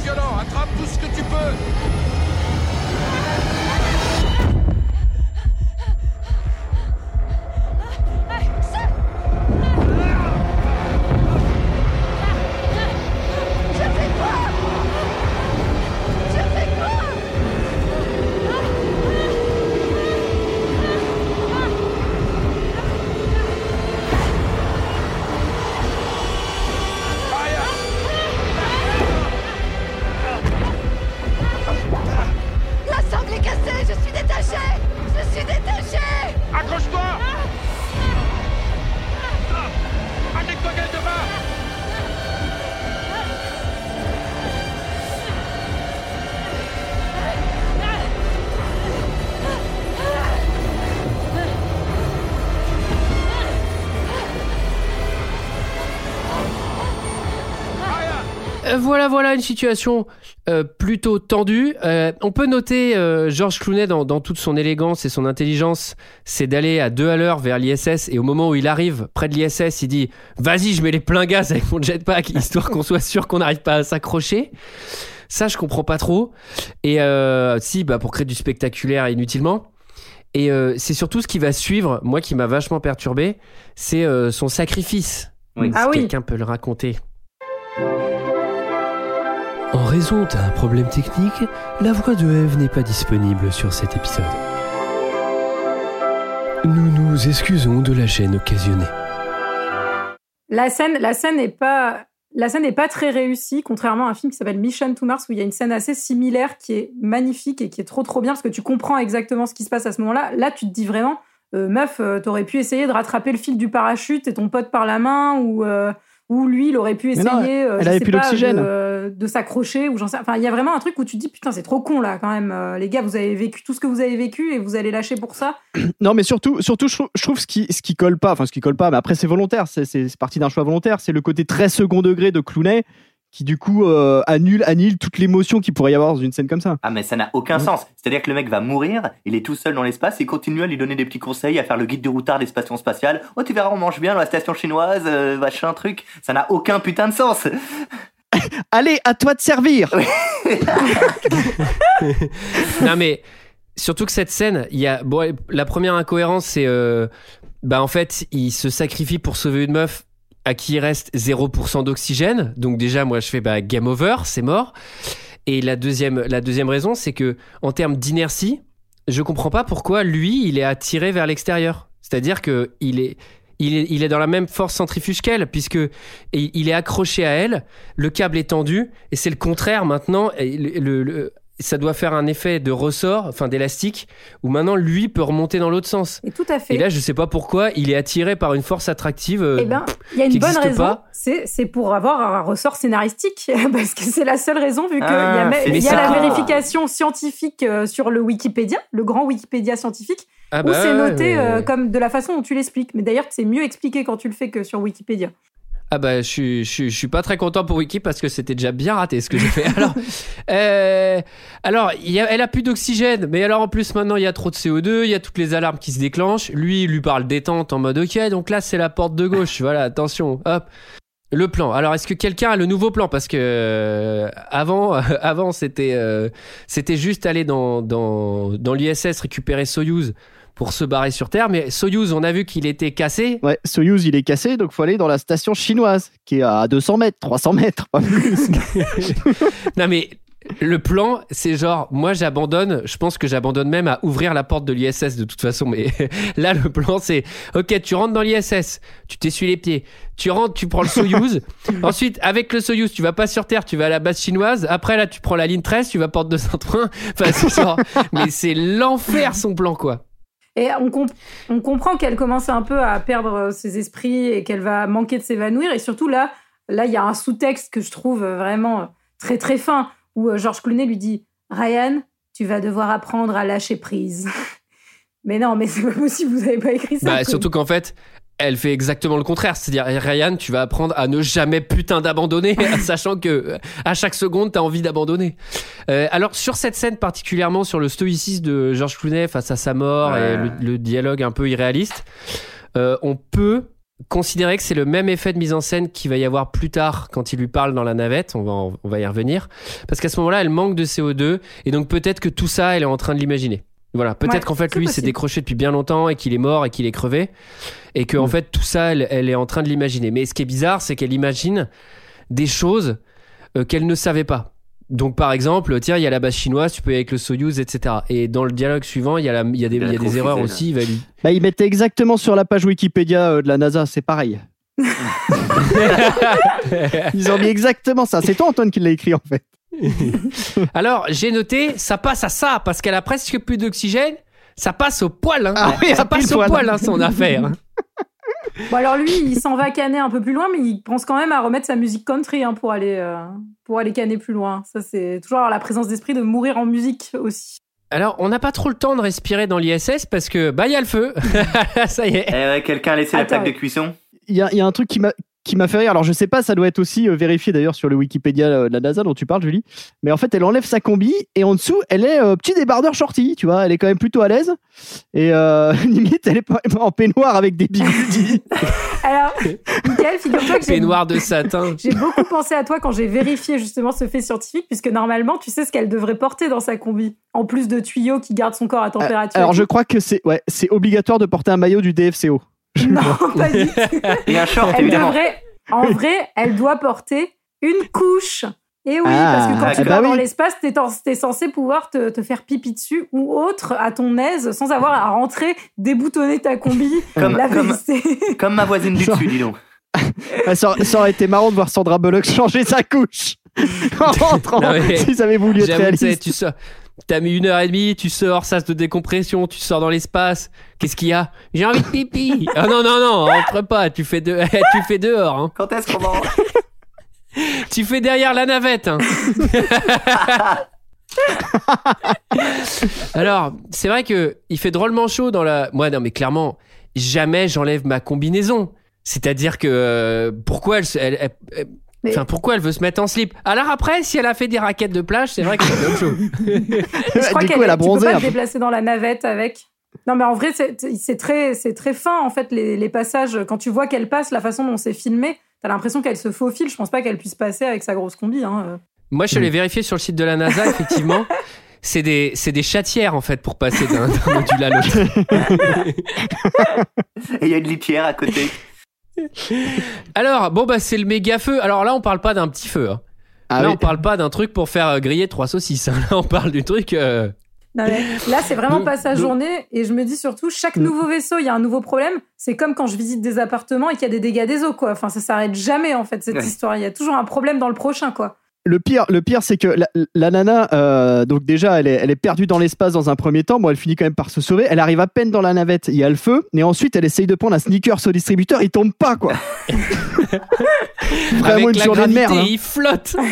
voilà, voilà une situation euh, plutôt tendue. Euh, on peut noter euh, George Clooney dans, dans toute son élégance et son intelligence, c'est d'aller à deux à l'heure vers l'ISS et au moment où il arrive près de l'ISS, il dit "Vas-y, je mets les pleins gaz avec mon jetpack histoire qu'on soit sûr qu'on n'arrive pas à s'accrocher." Ça, je comprends pas trop. Et euh, si, bah pour créer du spectaculaire inutilement. Et euh, c'est surtout ce qui va suivre, moi qui m'a vachement perturbé, c'est euh, son sacrifice. Oui. Ah Si oui. quelqu'un peut le raconter. En raison d'un problème technique, la voix de Eve n'est pas disponible sur cet épisode. Nous nous excusons de la gêne occasionnée. La scène, la scène n'est pas, la scène n'est pas très réussie, contrairement à un film qui s'appelle Mission to Mars où il y a une scène assez similaire qui est magnifique et qui est trop trop bien parce que tu comprends exactement ce qui se passe à ce moment-là. Là, tu te dis vraiment, euh, meuf, euh, t'aurais pu essayer de rattraper le fil du parachute et ton pote par la main ou euh, ou lui, il aurait pu essayer, non, euh, elle je avait sais plus pas, de, de s'accrocher ou j'en sais. Enfin, il y a vraiment un truc où tu te dis putain, c'est trop con là quand même. Euh, les gars, vous avez vécu tout ce que vous avez vécu et vous allez lâcher pour ça. Non, mais surtout, surtout, je trouve, je trouve ce qui, ce qui colle pas, enfin ce qui colle pas, mais après c'est volontaire, c'est, c'est c'est parti d'un choix volontaire, c'est le côté très second degré de Clooney qui du coup euh, annule, annule toute l'émotion qu'il pourrait y avoir dans une scène comme ça. Ah mais ça n'a aucun Mm. sens. C'est-à-dire que le mec va mourir, il est tout seul dans l'espace, et il continue à lui donner des petits conseils, à faire le guide du routard des stations spatiales. Oh tu verras, on mange bien dans la station chinoise, euh, machin truc. Ça n'a aucun putain de sens. Allez, à toi de servir. non mais surtout que cette scène, il y a bon, la première incohérence c'est euh, bah en fait, il se sacrifie pour sauver une meuf à qui il reste 0% d'oxygène. Donc déjà moi je fais bah game over, c'est mort. Et la deuxième la deuxième raison c'est que en termes d'inertie, je comprends pas pourquoi lui il est attiré vers l'extérieur. C'est-à-dire que il est il est, il est dans la même force centrifuge qu'elle, puisque il est accroché à elle, le câble est tendu, et c'est le contraire maintenant. le- ça doit faire un effet de ressort, enfin d'élastique, où maintenant lui peut remonter dans l'autre sens. Et tout à fait. Et là, je sais pas pourquoi, il est attiré par une force attractive. euh, Eh ben, il y a une bonne raison. C'est c'est pour avoir un ressort scénaristique, parce que c'est la seule raison, vu qu'il Ah, y a, même- c'est il y a ça. la vérification scientifique euh, sur le Wikipédia, le grand Wikipédia scientifique, ah où bah c'est ouais, noté mais- euh, comme de la façon dont tu l'expliques. Mais d'ailleurs, c'est mieux expliqué quand tu le fais que sur Wikipédia. Ah bah je suis, je, suis- je suis pas très content pour Wiki parce que c'était déjà bien raté ce que j'ai fait. Alors, euh, alors il y a, elle a plus d'oxygène, mais alors en plus maintenant il y a trop de CO2, il y a toutes les alarmes qui se déclenchent. Lui il lui parle détente en mode ok, donc là c'est la porte de gauche. Voilà, attention, hop. Le plan. Alors, est-ce que quelqu'un a le nouveau plan? Parce que euh, avant, avant c'était euh, c'était juste aller dans dans, dans l'ISS récupérer Soyuz pour se barrer sur Terre. Mais Soyuz, on a vu qu'il était cassé. Ouais, Soyuz, il est cassé, donc faut aller dans la station chinoise, qui est à 200 mètres, 300 mètres, pas plus. Non mais le plan, c'est genre, moi j'abandonne, je pense que j'abandonne même à ouvrir la porte de l'ISS de toute façon, mais là le plan c'est, ok, tu rentres dans l'ISS, tu t'essuies les pieds, tu rentres, tu prends le Soyuz, ensuite avec le Soyuz, tu vas pas sur Terre, tu vas à la base chinoise, après là tu prends la ligne 13, tu vas porte de Saint-Ouen, enfin c'est genre, mais c'est l'enfer son plan quoi. Et on, comp- on comprend qu'elle commence un peu à perdre euh, ses esprits et qu'elle va manquer de s'évanouir. Et surtout là, là, il y a un sous-texte que je trouve euh, vraiment euh, très très fin où Georges Clooney lui dit Ryan, tu vas devoir apprendre à lâcher prise. mais non, mais c'est pas possible, vous avez pas écrit ça. Bah, surtout qu'en fait, elle fait exactement le contraire. C'est-à-dire, Ryan, tu vas apprendre à ne jamais putain d'abandonner, sachant que euh, à chaque seconde, t'as envie d'abandonner. Euh, alors, sur cette scène particulièrement, sur le stoïcisme de George Clooney face à sa mort Ouais. et le, le dialogue un peu irréaliste, euh, on peut considérer que c'est le même effet de mise en scène qu'il va y avoir plus tard quand il lui parle dans la navette. On va, en- on va y revenir. Parce qu'à ce moment-là, elle manque de CO2 et donc peut-être que tout ça, elle est en train de l'imaginer. Voilà, peut-être Ouais, qu'en fait lui s'est décroché depuis bien longtemps et qu'il est mort et qu'il est crevé et que en fait tout ça elle, elle est en train de l'imaginer. Mais ce qui est bizarre, c'est qu'elle imagine des choses euh, qu'elle ne savait pas. Donc par exemple, tiens, il y a la base chinoise, tu peux y aller avec le Soyuz, etc. Et dans le dialogue suivant, il y a, la- il y a des, Il a il y a des erreurs là. aussi. Il va lui... bah, il mettait exactement sur la page Wikipédia euh, de la NASA, c'est pareil. Ils ont mis exactement ça. C'est toi, Antoine, qui l'a écrit, en fait. Alors j'ai noté, ça passe à ça parce qu'elle a presque plus d'oxygène. Ça passe au poil, hein. Ah oui, ça passe au poil. poil, hein, son affaire. hein. Bon, alors lui, il s'en va canner un peu plus loin, mais il pense quand même à remettre sa musique country hein, pour, aller, euh, pour aller canner plus loin. Ça, c'est toujours avoir la présence d'esprit de mourir en musique aussi. Alors, on n'a pas trop le temps de respirer dans l'ISS parce que bah il y a le feu. ça y est. Eh ouais, quelqu'un a laissé la plaque de cuisson Il y a, il y a un truc qui m'a qui m'a fait rire. Alors, je sais pas, ça doit être aussi euh, vérifié d'ailleurs sur le Wikipédia euh, de la NASA dont tu parles, Julie. Mais en fait, elle enlève sa combi et en dessous, elle est euh, petit débardeur shorty, tu vois. Elle est quand même plutôt à l'aise. Et euh, limite, elle est pas en peignoir avec des bigoudis. Alors, Michael, figure-toi que j'ai Peignoir de satin. J'ai beaucoup pensé à toi quand j'ai vérifié justement ce fait scientifique, puisque normalement, tu sais ce qu'elle devrait porter dans sa combi, en plus de tuyaux qui gardent son corps à température. Alors, je crois que c'est ouais, c'est obligatoire de porter un maillot du DFCO. Non, pas du tout. Et un short, Elle évidemment. devrait, en vrai, elle doit porter une couche. Et oui, Ah, parce que quand eh tu bah vas dans oui. l'espace, t'es, en- t'es censé pouvoir te, te faire pipi dessus ou autre à ton aise sans avoir à rentrer, déboutonner ta combi, Comme- la comme-. Comme ma voisine du dessus, dis donc. Ah, ça, ça aurait été marrant de voir Sandra Bullock changer sa couche en rentrant. Non, mais S'ils avaient voulu être J'avoue, tu sais, réalistes. tu sors. T'as mis une heure et demie, tu sors, sas de décompression, tu sors dans l'espace. Qu'est-ce qu'il y a? J'ai envie de pipi. Ah non, non, non, rentre pas, tu fais, de... tu fais dehors. hein. Quand est-ce qu'on va Tu fais derrière la navette. hein. Alors, c'est vrai que il fait drôlement chaud dans la. Moi, non, mais clairement, jamais j'enlève ma combinaison. C'est-à-dire que euh, pourquoi elle, se- elle- elle- elle- Mais- Enfin, pourquoi elle veut se mettre en slip? Alors après, si elle a fait des raquettes de plage, c'est vrai que c'est autre chose. Je crois du qu'elle coup, elle a tu peux bronzé pas un te déplacer dans la navette avec. Non, mais en vrai, c'est très, c'est très fin, en fait, les, les passages. Quand tu vois qu'elle passe, la façon dont c'est filmé, t'as l'impression qu'elle se faufile. Je pense pas qu'elle puisse passer avec sa grosse combi. Hein. Moi, je l'ai vérifié sur le site de la NASA, effectivement. C'est des, des chatières, en fait, pour passer d'un d'un module à l'autre. Et il y a une litière à côté. Alors, bon, bah, c'est le méga feu. Alors là, on parle pas d'un petit feu. hein. Ah là, oui. on parle pas d'un truc pour faire euh, griller trois saucisses. hein. Là, on parle du truc. euh, Non, mais là, c'est vraiment pas sa journée. Et je me dis surtout, chaque nouveau vaisseau, il y a un nouveau problème. C'est comme quand je visite des appartements et qu'il y a des dégâts des eaux, quoi. Enfin, ça s'arrête jamais, en fait, cette Ouais. histoire. Il y a toujours un problème dans le prochain, quoi. Le pire, le pire, c'est que la, la nana, euh, donc déjà, elle est, elle est perdue dans l'espace dans un premier temps. Bon, elle finit quand même par se sauver. Elle arrive à peine dans la navette. Il y a le feu, et ensuite, elle essaye de prendre un sneakers au distributeur. Il tombe pas, quoi. Vraiment Avec une la journée de merde. hein. il flotte.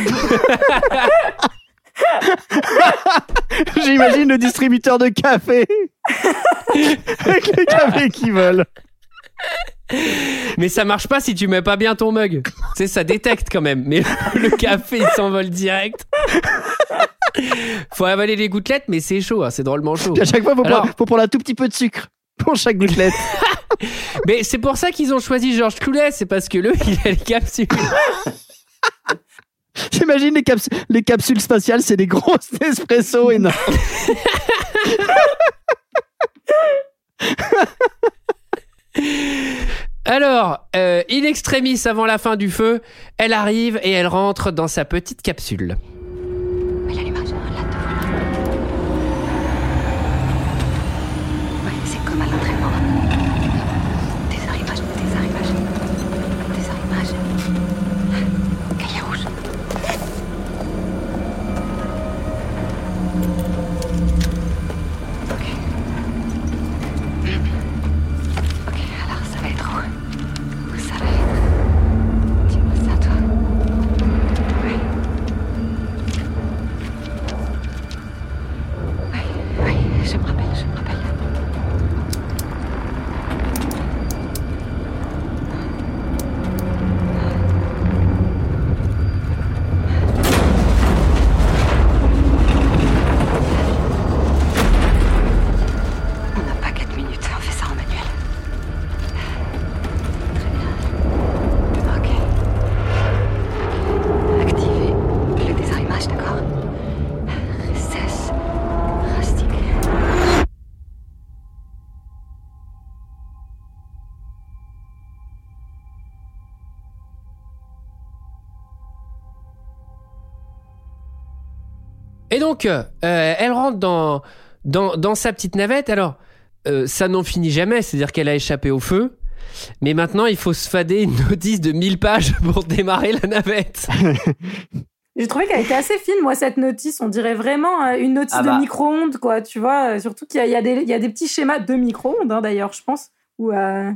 J'imagine le distributeur de café avec les cafés qui volent. Mais ça marche pas si tu mets pas bien ton mug. Sais, ça détecte quand même. Mais le café, il s'envole direct. Faut avaler les gouttelettes, mais c'est chaud, hein, c'est drôlement chaud. À chaque fois, faut, Alors- prendre, faut prendre un tout petit peu de sucre pour chaque gouttelette. Mais c'est pour ça qu'ils ont choisi Georges Cloulet, c'est parce que le, il a les capsules. J'imagine les, capsules- les capsules spatiales, c'est des grosses espresso énormes. Alors, euh, in extremis avant la fin du feu, elle arrive et elle rentre dans sa petite capsule. Donc, euh, elle rentre dans, dans, dans sa petite navette. Alors, euh, ça n'en finit jamais, c'est-à-dire qu'elle a échappé au feu. Mais maintenant, il faut se fader une notice de 1000 pages pour démarrer la navette. J'ai trouvé qu'elle était assez fine, moi, cette notice. On dirait vraiment euh, une notice Ah de bah. micro-ondes, quoi. Tu vois, euh, surtout qu'il y, a- y des- il y a des petits schémas de micro-ondes, hein, d'ailleurs, je pense. Où, euh,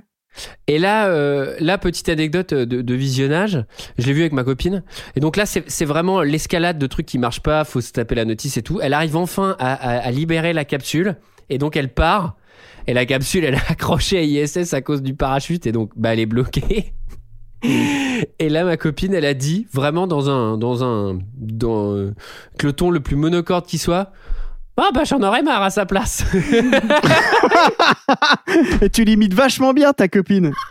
Et là, euh, là, petite anecdote de, de visionnage, je l'ai vu avec ma copine. Et donc là, c'est vraiment l'escalade de trucs qui marchent pas, faut se taper la notice et tout. Elle arrive enfin à, libérer la capsule, et donc elle part. Et la capsule, elle est accrochée à ISS à cause du parachute, et donc bah, elle est bloquée. Et là, ma copine, elle a dit, vraiment dans un, dans un, dans euh, le ton le plus monocorde qui soit, ah bah j'en aurais marre à sa place. Et tu limites vachement bien ta copine.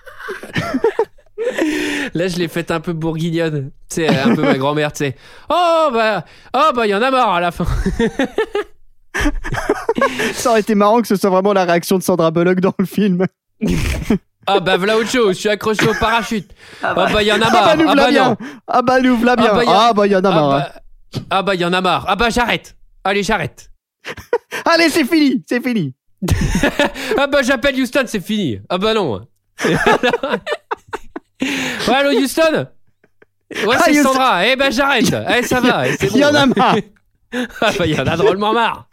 Là, je l'ai faite un peu bourguignonne. Tu sais, un peu ma grand-mère, tu sais. Oh, bah, oh, bah, il y en a marre à la fin. Ça aurait été marrant que ce soit vraiment la réaction de Sandra Bullock dans le film. Ah, bah, voilà autre chose. Je suis accroché au parachute. Ah Oh, bah. bah, il y en a Ah marre. bah nous Ah, bah, bien. non. Ah bah nous v'là bien. Ah bah, y a- Ah bah il y en a Ah, marre. hein. bah, ah, bah, il y en a marre. Ah, bah, j'arrête. Allez, j'arrête. Allez c'est fini, c'est fini. Ah, bah, j'appelle Houston, c'est fini. Ah, bah, non. ouais, allô, Houston? Ouais, Ah, c'est Houston. Sandra. Eh ben, j'arrête. Eh, ça va. eh, Il y en a marre. Ah, bah, il y en a drôlement marre.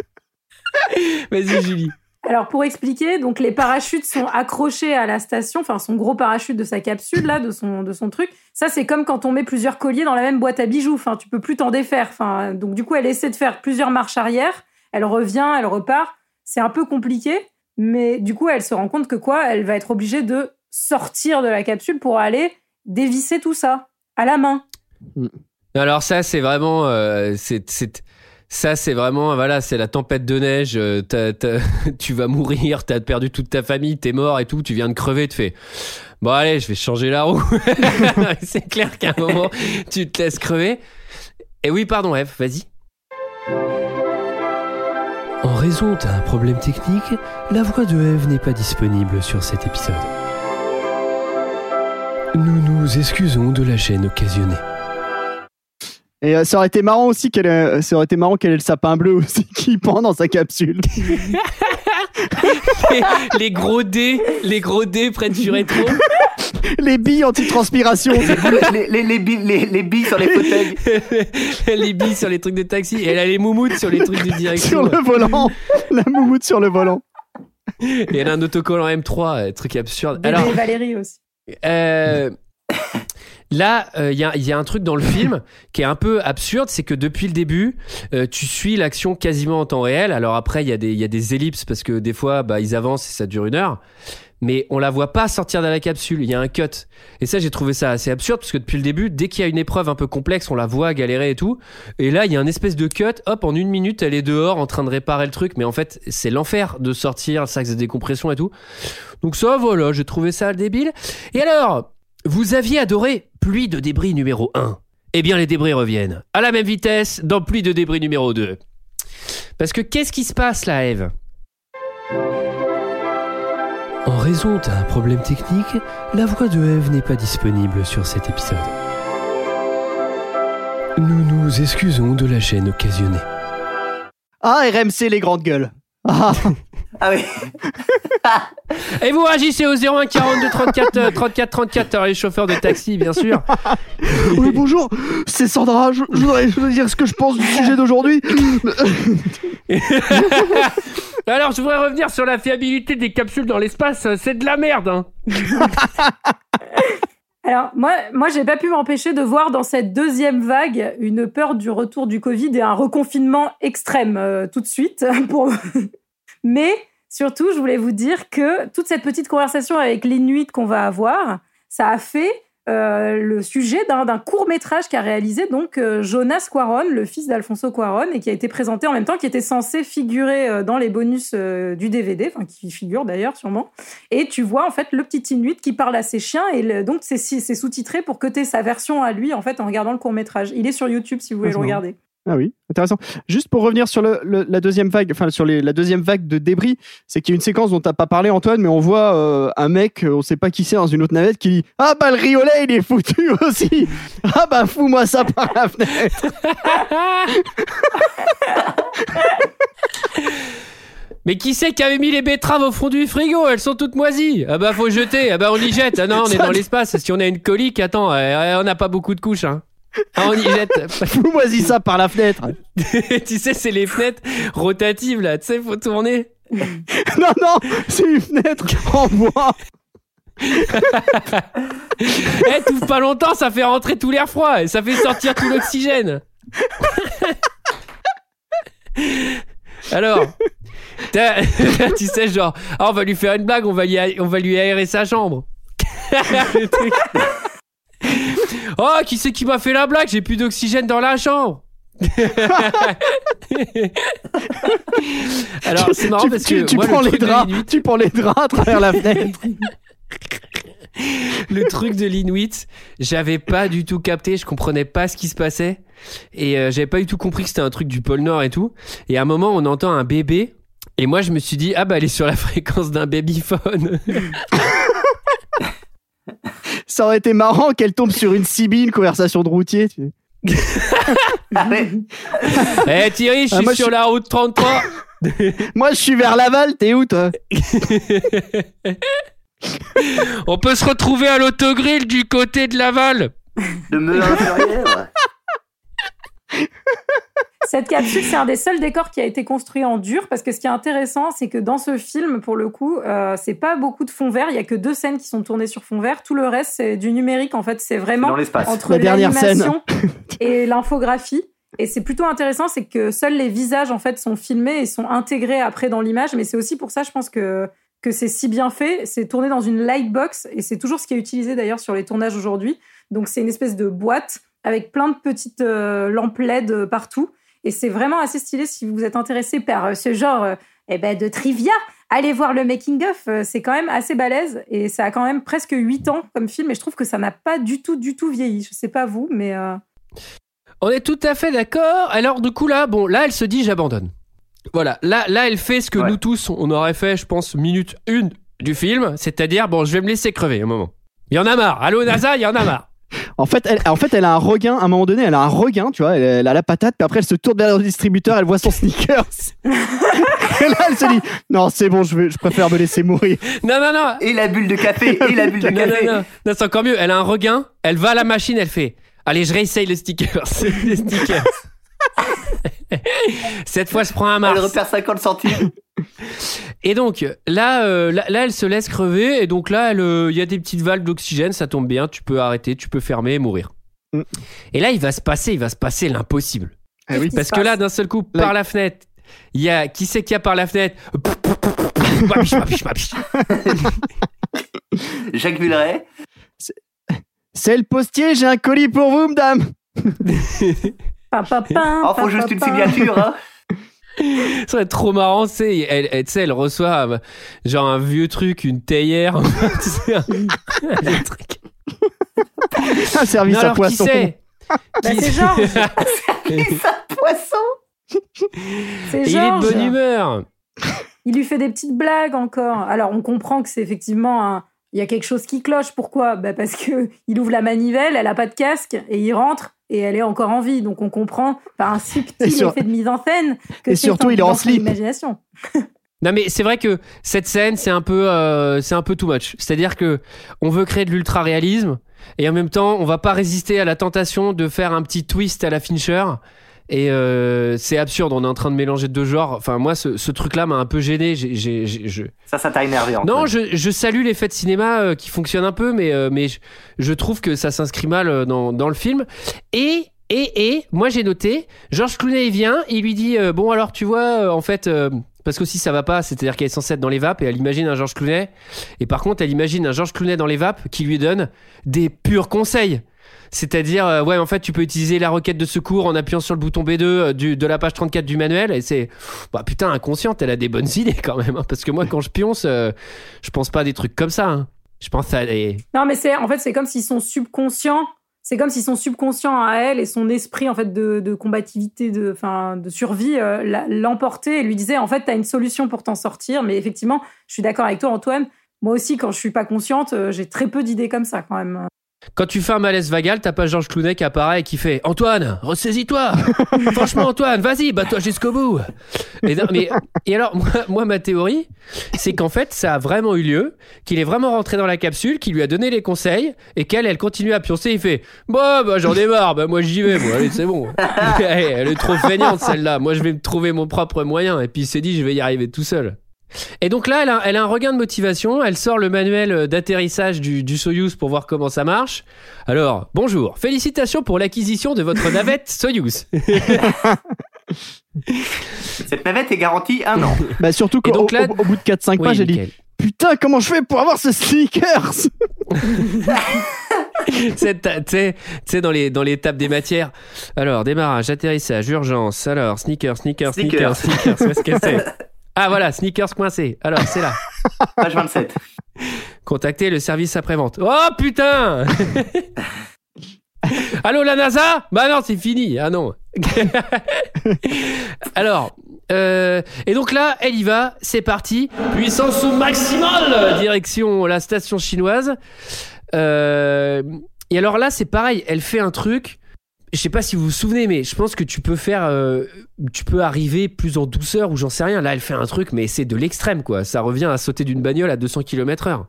Vas-y, Julie. Alors pour expliquer, donc les parachutes sont accrochés à la station, enfin son gros parachute de sa capsule là, de son de son truc. Ça c'est comme quand on met plusieurs colliers dans la même boîte à bijoux. Enfin tu peux plus t'en défaire. Enfin donc du coup elle essaie de faire plusieurs marches arrière. Elle revient, elle repart. C'est un peu compliqué, mais du coup elle se rend compte que quoi, elle va être obligée de sortir de la capsule pour aller dévisser tout ça à la main. Alors ça, c'est vraiment, euh, ça, c'est vraiment, voilà, c'est la tempête de neige. euh, tu vas mourir, t'as perdu toute ta famille, t'es mort et tout, tu viens de crever, tu fais. Bon allez, je vais changer la roue. c'est clair qu'à un moment, tu te laisses crever. Et oui, pardon, Eve, vas-y. En raison d'un problème technique, la voix de Eve n'est pas disponible sur cet épisode. Nous nous excusons de la gêne occasionnée. Et euh, ça aurait été marrant aussi qu'elle ait, ça aurait été marrant qu'elle ait le sapin bleu aussi qui pend dans sa capsule. les, les gros dés, les gros dés prennent du rétro. les billes anti-transpiration. les, les, les, billes, les, les billes sur les fauteuils. les billes sur les trucs de taxi. Et elle a les moumoutes sur les trucs de direction. sur le volant. La moumoute sur le volant. Et elle a un autocollant M3, euh, truc absurde. Bébé Alors, Valérie aussi. euh, là, il y, a, y a un truc dans le film qui est un peu absurde, c'est que depuis le début, euh, tu suis l'action quasiment en temps réel. Alors après, il y, a des- il y a des ellipses parce que des fois, bah, ils avancent et ça dure une heure. Mais on la voit pas sortir de la capsule, il y a un cut. Et ça, j'ai trouvé ça assez absurde parce que depuis le début, dès qu'il y a une épreuve un peu complexe, on la voit galérer et tout. Et là, il y a un espèce de cut, hop, en une minute, elle est dehors en train de réparer le truc. Mais en fait, c'est l'enfer de sortir, le sac de décompression et tout. Donc ça, voilà, j'ai trouvé ça débile. Et alors, vous aviez adoré Pluie de débris numéro 1. Eh bien, les débris reviennent à la même vitesse dans Pluie de débris numéro 2. Parce que qu'est-ce qui se passe là, Eve? En raison d'un problème technique, la voix de Eve n'est pas disponible sur cet épisode. Nous nous excusons de la gêne occasionnée. Ah, RMC, les grandes gueules. Ah, Ah oui. Et vous réagissez au 01 42 34 euh, 34 34 alors les chauffeurs de taxi bien sûr. oui, bonjour, c'est Sandra. Je, je voudrais, je voudrais dire ce que je pense du sujet d'aujourd'hui. Alors je voudrais revenir sur la fiabilité des capsules dans l'espace, c'est de la merde hein. Alors, moi, moi j'ai pas pu m'empêcher de voir dans cette deuxième vague une peur du retour du Covid et un reconfinement extrême euh, tout de suite. Mais surtout, je voulais vous dire que toute cette petite conversation avec l'Inuit qu'on va avoir, ça a fait euh, le sujet d'un d'un court-métrage qu'a réalisé donc euh, Jonas Cuaron, le fils d'Alfonso Cuaron, et qui a été présenté en même temps, qui était censé figurer euh, dans les bonus du DVD, enfin qui figure d'ailleurs sûrement. Et tu vois en fait le petit Inuit qui parle à ses chiens et le- donc c'est sous-titré pour que tu aies sa version à lui en fait en regardant le court métrage. Il est sur YouTube si vous voulez Ah, le regarder. Ah oui, intéressant. Juste pour revenir sur le, le- la deuxième vague, enfin sur les, la deuxième vague de débris, c'est qu'il y a une séquence dont t'as pas parlé Antoine, mais on voit euh, un mec, euh, on sait pas qui c'est, dans une autre navette qui dit ah bah le riolet il est foutu aussi. Ah bah fous-moi ça par la fenêtre. Mais qui c'est qui avait mis les betteraves au fond du frigo? Elles sont toutes moisies. Ah bah faut jeter. Ah bah on y jette. Ah non, on est dans l'espace. Si on a une colique, attends, euh, on n'a pas beaucoup de couches. Hein. Ah, on y jette. Fous-moi ça par la fenêtre. tu sais, c'est les fenêtres rotatives là. Tu sais, faut tourner. non non, c'est une fenêtre en bois. Eh, t'ouvres pas longtemps, ça fait rentrer tout l'air froid et ça fait sortir tout l'oxygène. Alors, tu sais, genre, ah, on va lui faire une blague, on va lui, on va lui aérer sa chambre. Oh, qui c'est qui m'a fait la blague? J'ai plus d'oxygène dans la chambre. Alors, c'est marrant tu, parce que tu moi, le prends les draps, tu prends les draps à travers la fenêtre. le truc de l'Inuit, j'avais pas du tout capté, je comprenais pas ce qui se passait. Et euh, j'avais pas du tout compris que c'était un truc du pôle Nord et tout. Et à un moment, on entend un bébé. Et moi, je me suis dit, ah bah, elle est sur la fréquence d'un babyphone. Ça aurait été marrant qu'elle tombe sur une CB, une conversation de routier. tu sais. Eh Thierry, je Ah, suis sur la route 33. Moi je suis vers Laval, t'es où toi? On peut se retrouver à l'autogrill du côté de Laval. De Melun-Ferrière. Cette capsule, c'est un des seuls décors qui a été construit en dur parce que ce qui est intéressant, c'est que dans ce film, pour le coup, euh, c'est pas beaucoup de fond vert. Il y a que deux scènes qui sont tournées sur fond vert. Tout le reste, c'est du numérique. En fait, c'est vraiment Dans l'espace. entre La dernière l'animation et l'infographie. Et c'est plutôt intéressant, c'est que seuls les visages en fait sont filmés et sont intégrés après dans l'image. Mais c'est aussi pour ça, je pense que que c'est si bien fait. C'est tourné dans une lightbox et c'est toujours ce qui est utilisé d'ailleurs sur les tournages aujourd'hui. Donc c'est une espèce de boîte avec plein de petites euh, lampes LED euh, partout. Et c'est vraiment assez stylé si vous êtes intéressé par euh, ce genre euh, eh ben, de trivia. Allez voir le making-of, euh, c'est quand même assez balèze et ça a quand même presque 8 ans comme film et je trouve que ça n'a pas du tout, du tout vieilli. Je sais pas vous, mais... euh, On est tout à fait d'accord. Alors du coup là, bon, là elle se dit j'abandonne. Voilà, là, là elle fait ce que Ouais. nous tous on aurait fait, je pense, minute une du film, c'est-à-dire bon, je vais me laisser crever un moment. Il y en a marre. Allô NASA, il y en a marre. En fait, elle, en fait, elle a un regain. À un moment donné, elle a un regain, tu vois. Elle, elle a la patate, puis après, elle se tourne vers le distributeur, elle voit son sneakers. et là, elle se dit Non, c'est bon, je, vais, je préfère me laisser mourir. Non, non, non. Et la bulle de café, et la bulle de Non, café. non, non. Non, c'est encore mieux. Elle a un regain. Elle va à la machine. Elle fait Allez, je réessaye le sticker. C'est les stickers. Cette fois, je prends un Elle Mars. repère 50 centimes. Et donc, là, euh, là, là, elle se laisse crever. Et donc là, elle, euh, il y a des petites valves d'oxygène. Ça tombe bien. Tu peux arrêter, tu peux fermer et mourir. Mm. Et là, il va se passer, il va se passer l'impossible. Ah oui. Parce que là, d'un seul coup, Là- par la fenêtre, il y a qui c'est qu'il y a par la fenêtre? Jacques Villeray. C'est le postier, j'ai un colis pour vous, madame. Pa, pa, pa, Oh, pa, faut juste pa, une signature, hein. Ça va être trop marrant, tu sais, elle, elle, tu sais, elle reçoit euh, genre un vieux truc, une théière, tu sais, un, un truc. Un service Non, à alors, qui poisson. c'est Bah, c'est Georges. Poisson. C'est il est de bonne humeur. Il lui fait des petites blagues encore. Alors, on comprend que c'est effectivement un- Il y a quelque chose qui cloche. Pourquoi? Bah Parce que il ouvre la manivelle, elle a pas de casque, et il rentre, et elle est encore en vie. Donc, on comprend par un subtil sur- effet de mise en scène que Et surtout, il est en slip. imagination. Non mais c'est vrai que cette scène c'est un peu euh, c'est un peu too much. C'est-à-dire que on veut créer de l'ultra réalisme et en même temps on va pas résister à la tentation de faire un petit twist à la Fincher et euh, c'est absurde. On est en train de mélanger deux genres. Enfin moi ce, ce truc là m'a un peu gêné. Je... Ça, ça t'a énervé. Non je, je salue l'effet de cinéma euh, qui fonctionne un peu mais euh, mais je, je trouve que ça s'inscrit mal dans dans le film et et, et moi j'ai noté, Georges Clooney il vient, il lui dit bon alors tu vois en fait parce qu'aussi ça va pas, c'est-à-dire qu'elle est censée être dans les vapes et elle imagine un Georges Clooney et par contre elle imagine un Georges Clooney dans les vapes qui lui donne des purs conseils. C'est-à-dire, euh, ouais, en fait, tu peux utiliser la requête de secours en appuyant sur le bouton B2 euh, de la page 34 du manuel. Et c'est, bah putain, inconsciente, elle a des bonnes idées quand même. hein, parce que moi, quand je pionce, euh, je pense pas à des trucs comme ça. hein. Je pense à des. Non, mais c'est en fait, c'est comme si son subconscient, c'est comme si son subconscient à elle et son esprit en fait de, de combativité, de, enfin, de survie l'emportait et lui disait en fait, t'as une solution pour t'en sortir. Mais effectivement, je suis d'accord avec toi, Antoine. Moi aussi, quand je suis pas consciente, j'ai très peu d'idées comme ça quand même. Quand tu fais un malaise vagal, t'as pas Georges Clooney qui apparaît et qui fait Antoine, ressaisis-toi Franchement, Antoine, vas-y, bats-toi jusqu'au bout et, non, mais, et alors, moi, moi, ma théorie, c'est qu'en fait, ça a vraiment eu lieu, qu'il est vraiment rentré dans la capsule, qu'il lui a donné les conseils, et qu'elle, elle continue à pioncer. Il fait Bon, bah, j'en ai marre, bah, moi, j'y vais, moi, allez, c'est bon. Allez, elle est trop feignante, celle-là. Moi, je vais me trouver mon propre moyen. Et puis, il s'est dit Je vais y arriver tout seul. Et donc là, elle a, elle a un regain de motivation. Elle sort le manuel d'atterrissage du, du Soyuz pour voir comment ça marche. Alors, bonjour. Félicitations pour l'acquisition de votre navette Soyuz. Cette navette est garantie un an. Bah, surtout qu'au donc là- au- au bout de 4-5 Oui, pages, j'ai dit. Putain, comment je fais pour avoir ce sneakers tu sais, dans les dans l'étape des matières. Alors, démarrage, atterrissage, urgence. Alors, sneakers, sneakers, sneakers, Sneakers. sneakers. Où est-ce que c'est? Ah voilà, sneakers coincé. Alors, c'est là. Page 27. Contactez le service après-vente. Oh putain Allô la NASA? Bah non, c'est fini. Ah non. Alors, euh, et donc là, elle y va, c'est parti. Puissance au maximale, direction la station chinoise. Euh, et alors là, c'est pareil, elle fait un truc. Je sais pas si vous vous souvenez, mais je pense que tu peux faire, euh, tu peux arriver plus en douceur ou j'en sais rien. Là, elle fait un truc, mais c'est de l'extrême, quoi. Ça revient à sauter d'une bagnole à 200 km/h.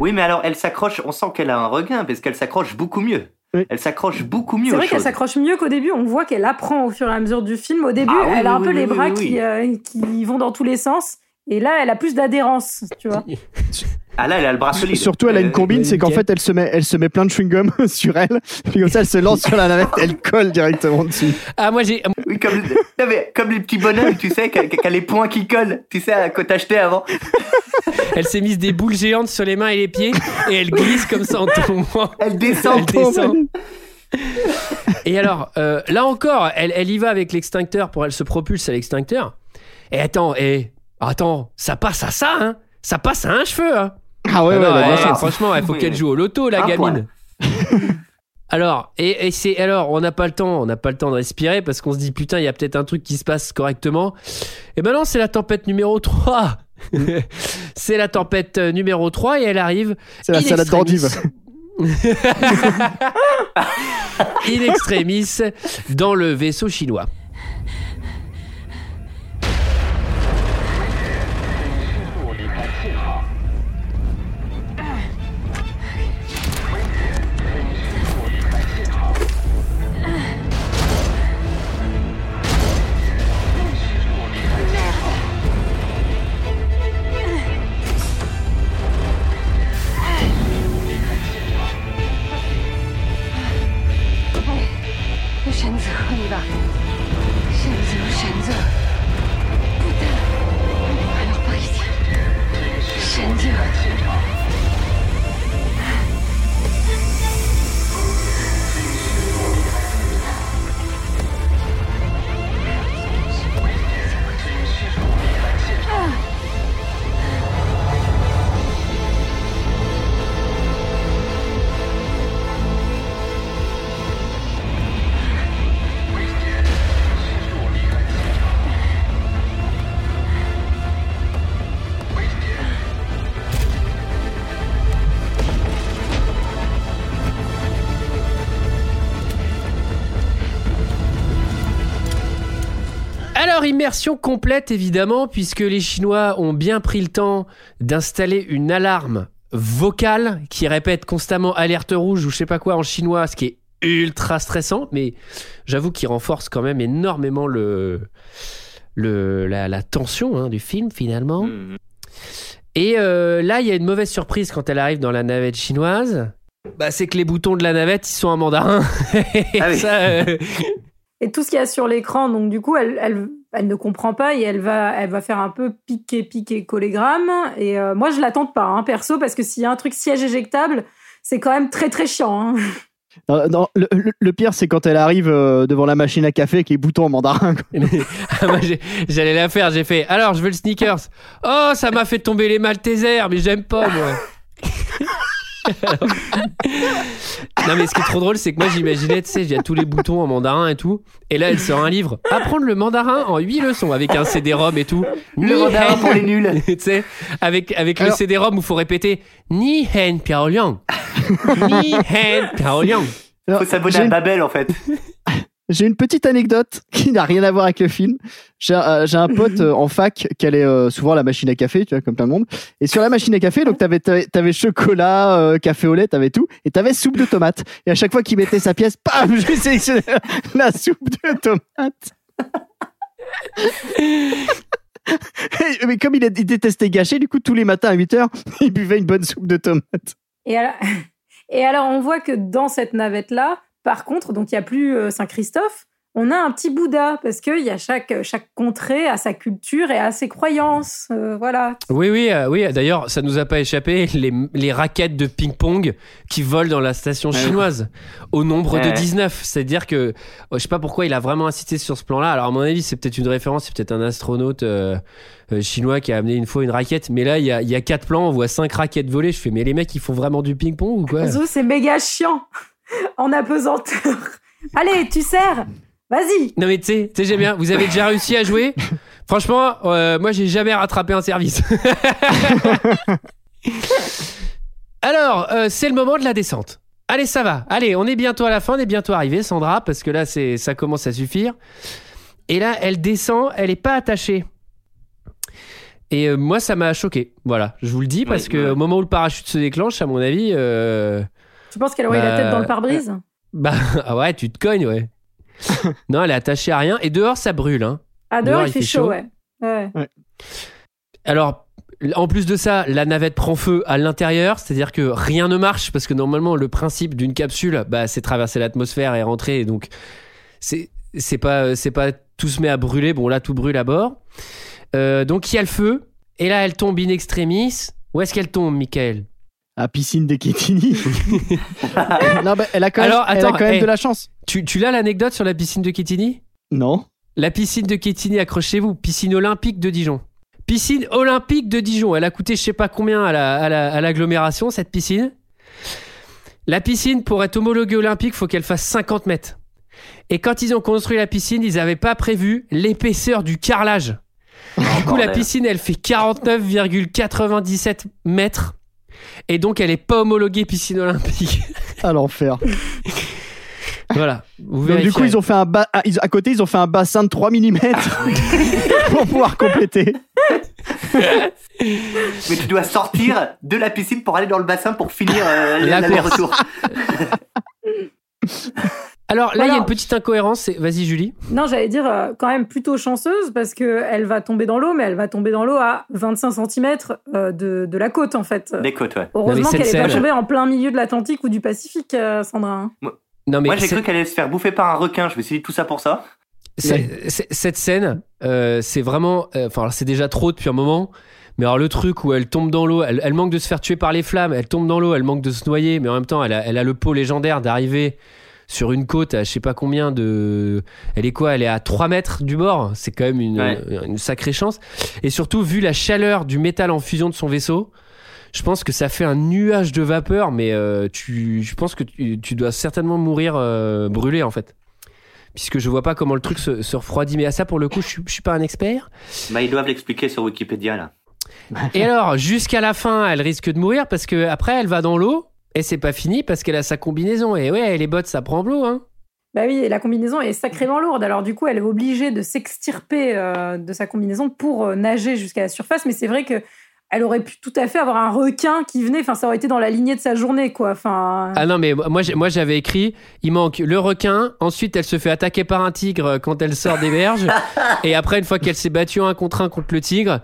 Oui, mais alors, elle s'accroche, on sent qu'elle a un regain, parce qu'elle s'accroche beaucoup mieux. Oui. Elle s'accroche beaucoup mieux C'est vrai qu'elle s'accroche mieux qu'au début. On voit qu'elle apprend au fur et à mesure du film. Au début, Ah oui, elle a oui, un peu oui, les oui, bras oui, qui, euh, qui vont dans tous les sens. Et là, elle a plus d'adhérence, tu vois. Ah là, elle a le bras solide. Surtout, elle a une Euh, combine, c'est qu'en fait, elle se met, elle se met plein de chewing-gum sur elle. Puis comme ça, elle se lance sur la navette, elle colle directement dessus. Ah, moi j'ai. Oui, comme, non, mais comme les petits bonhommes, tu sais, qui a les points qui collent, tu sais, que t'achetais avant. Elle s'est mise des boules géantes sur les mains et les pieds et elle glisse comme ça en tombant. Elle descend. Elle descend. Et alors, euh, là encore, elle, elle y va avec l'extincteur pour elle se propulse à l'extincteur. Et attends, et attends, ça passe à ça, hein Ça passe à un cheveu, hein Ah ouais, Ah ouais, sûr. franchement, il faut Oui, qu'elle joue au loto, la Un gamine. alors, et, et c'est alors, on n'a pas le temps, on n'a pas le temps de respirer parce qu'on se dit putain, il y a peut-être un truc qui se passe correctement. Et ben non, c'est la tempête numéro 3. c'est la tempête euh, numéro 3 et elle arrive. C'est la salade d'endive. In extremis dans le vaisseau chinois. Immersion complète évidemment, puisque les Chinois ont bien pris le temps d'installer une alarme vocale qui répète constamment alerte rouge ou je sais pas quoi en chinois, ce qui est ultra stressant, mais j'avoue qu'il renforce quand même énormément le, le, la, la tension hein, du film finalement. Mhm. Et euh, là, il y a une mauvaise surprise quand elle arrive dans la navette chinoise. Bah, c'est que les boutons de la navette, ils sont en mandarin. Et Ah oui. ça, euh, Et tout ce qu'il y a sur l'écran, donc du coup, elle, elle, elle ne comprend pas et elle va, elle va faire un peu piquer, piquer, collégramme. Et euh, moi, je l'attends pas, hein, perso, parce que s'il y a un truc siège éjectable, c'est quand même très très chiant. hein. Non, non, le, le- le pire, c'est quand elle arrive euh, devant la machine à café avec les boutons en mandarin. Ah, j'allais la faire, j'ai fait. Alors, je veux le sneakers. Oh, ça m'a fait tomber les Maltesers, mais j'aime pas, moi. Non, mais ce qui est trop drôle, c'est que moi, j'imaginais, tu sais, il y a tous les boutons en mandarin et tout. Et là, elle sort un livre. Apprendre le mandarin en 8 leçons avec un CD-ROM et tout. Le Ni mandarin hen- pour les nuls. tu sais, avec, avec le CD-ROM où il faut répéter Ni hen piao liang. Ni hen piao liang. Faut s'abonner à Babel en fait. J'ai une petite anecdote qui n'a rien à voir avec le film. J'ai euh, un pote euh, en fac qui allait euh, souvent à la machine à café, tu vois, comme plein de monde. Et sur la machine à café, donc t'avais t'avais, chocolat, euh, café au lait, t'avais tout, et t'avais soupe de tomate. Et à chaque fois qu'il mettait sa pièce, pam, je sélectionnais la soupe de tomate. Mais comme il, est- il détestait gâcher, du coup, tous les matins à 8 heures, il buvait une bonne soupe de tomate. Et alors, on voit que dans cette navette-là, par contre, donc il n'y a plus euh, Saint-Christophe, on a un petit Bouddha, parce qu'il y a chaque, chaque contrée a sa culture et a ses croyances. euh, voilà. Oui, oui, euh, oui. D'ailleurs, ça nous a pas échappé les, les raquettes de ping-pong qui volent dans la station chinoise au nombre de Ouais. 19. C'est-à-dire que oh, je sais pas pourquoi il a vraiment insisté sur ce plan-là. Alors à mon avis, c'est peut-être une référence, c'est peut-être un astronaute euh, euh, chinois qui a amené une fois une raquette. Mais là, il y a, y a quatre plans, on voit cinq raquettes voler. Je fais, mais les mecs, ils font vraiment du ping-pong ou quoi? C'est méga chiant en apesanteur. Allez, tu sers Vas-y Non mais tu sais, tu sais, j'aime bien. Vous avez déjà réussi à jouer? Franchement, euh, moi j'ai jamais rattrapé un service. Alors, euh, c'est le moment de la descente. Allez, ça va. Allez, on est bientôt à la fin, on est bientôt arrivé, Sandra, parce que là, c'est, ça commence à suffire. Et là, elle descend, elle est pas attachée. Et euh, moi, ça m'a choqué. Voilà, je vous le dis, parce Oui, que ouais. au moment où le parachute se déclenche, à mon avis, euh, Tu penses qu'elle aurait la Bah, tête dans le pare-brise bah ah ouais, tu te cognes, ouais. non, elle est attachée à rien. Et dehors, ça brûle, hein. Ah, dehors, il fait chaud, ouais. ouais. Alors, en plus de ça, la navette prend feu à l'intérieur, c'est-à-dire que rien ne marche parce que normalement le principe d'une capsule, bah, c'est traverser l'atmosphère et rentrer. Donc, c'est pas c'est pas tout se met à brûler. Bon, là, tout brûle à bord. Euh, donc, il y a le feu. Et là, elle tombe in extremis. Où est-ce qu'elle tombe, Michael? À piscine des Kétini. non, bah, elle a quand même, Alors, elle a attends, quand même hey. de la chance. Tu, tu l'as l'anecdote sur la piscine de Kétini Non. La piscine de Kétini, accrochez-vous, piscine olympique de Dijon. Piscine olympique de Dijon. Elle a coûté je sais pas combien à la- à la- à l'agglomération, cette piscine. La piscine, pour être homologuée olympique, faut qu'elle fasse 50 mètres. Et quand ils ont construit la piscine, ils n'avaient pas prévu l'épaisseur du carrelage. Du coup, la piscine, elle fait 49,97 mètres. Et donc, elle est pas homologuée piscine olympique. À l'enfer. voilà. Vous Donc, du coup, ils ont fait un ba- ah, à côté, ils ont fait un bassin de 3 mm pour pouvoir compléter. Mais tu dois sortir de la piscine pour aller dans le bassin pour finir euh, La l'aller-retour. Alors là, il y a une petite incohérence. c'est- Vas-y, Julie. Non, j'allais dire euh, quand même plutôt chanceuse parce que elle va tomber dans l'eau, mais elle va tomber dans l'eau à 25 cm de, de la côte en fait. Des côtes, ouais. Heureusement qu'elle n'est pas tombée en plein milieu de l'Atlantique ou du Pacifique, euh, Sandra. hein. Non, mais Moi, j'ai c'est- cru qu'elle allait se faire bouffer par un requin. Je me suis dit tout ça pour ça. cette scène, euh, c'est vraiment. euh, Enfin, alors, c'est déjà trop depuis un moment. Mais alors, le truc où elle tombe dans l'eau, elle, elle manque de se faire tuer par les flammes, elle tombe dans l'eau, elle manque de se noyer, mais en même temps, elle a, elle a le pot légendaire d'arriver sur une côte à je sais pas combien de. Elle est quoi Elle est à 3 mètres du bord. C'est quand même une, Ouais. une sacrée chance. Et surtout, vu la chaleur du métal en fusion de son vaisseau, je pense que ça fait un nuage de vapeur, mais euh, tu, je pense que tu, tu dois certainement mourir euh, brûlé en fait. Puisque je vois pas comment le truc se, se refroidit. Mais à ça, pour le coup, je je suis pas un expert. Bah, ils doivent l'expliquer sur Wikipédia, là. Et alors, jusqu'à la fin, elle risque de mourir parce que après, elle va dans l'eau et c'est pas fini parce qu'elle a sa combinaison. Et ouais, les bottes, ça prend l'eau, hein. Bah oui, et la combinaison est sacrément lourde. Alors du coup, elle est obligée de s'extirper euh, de sa combinaison pour euh, nager jusqu'à la surface. Mais c'est vrai que elle aurait pu tout à fait avoir un requin qui venait. Enfin, ça aurait été dans la lignée de sa journée, quoi. Enfin, Ah non, mais moi, j'avais écrit il manque le requin, ensuite elle se fait attaquer par un tigre quand elle sort des berges, et après, une fois qu'elle s'est battue un contre un contre le tigre,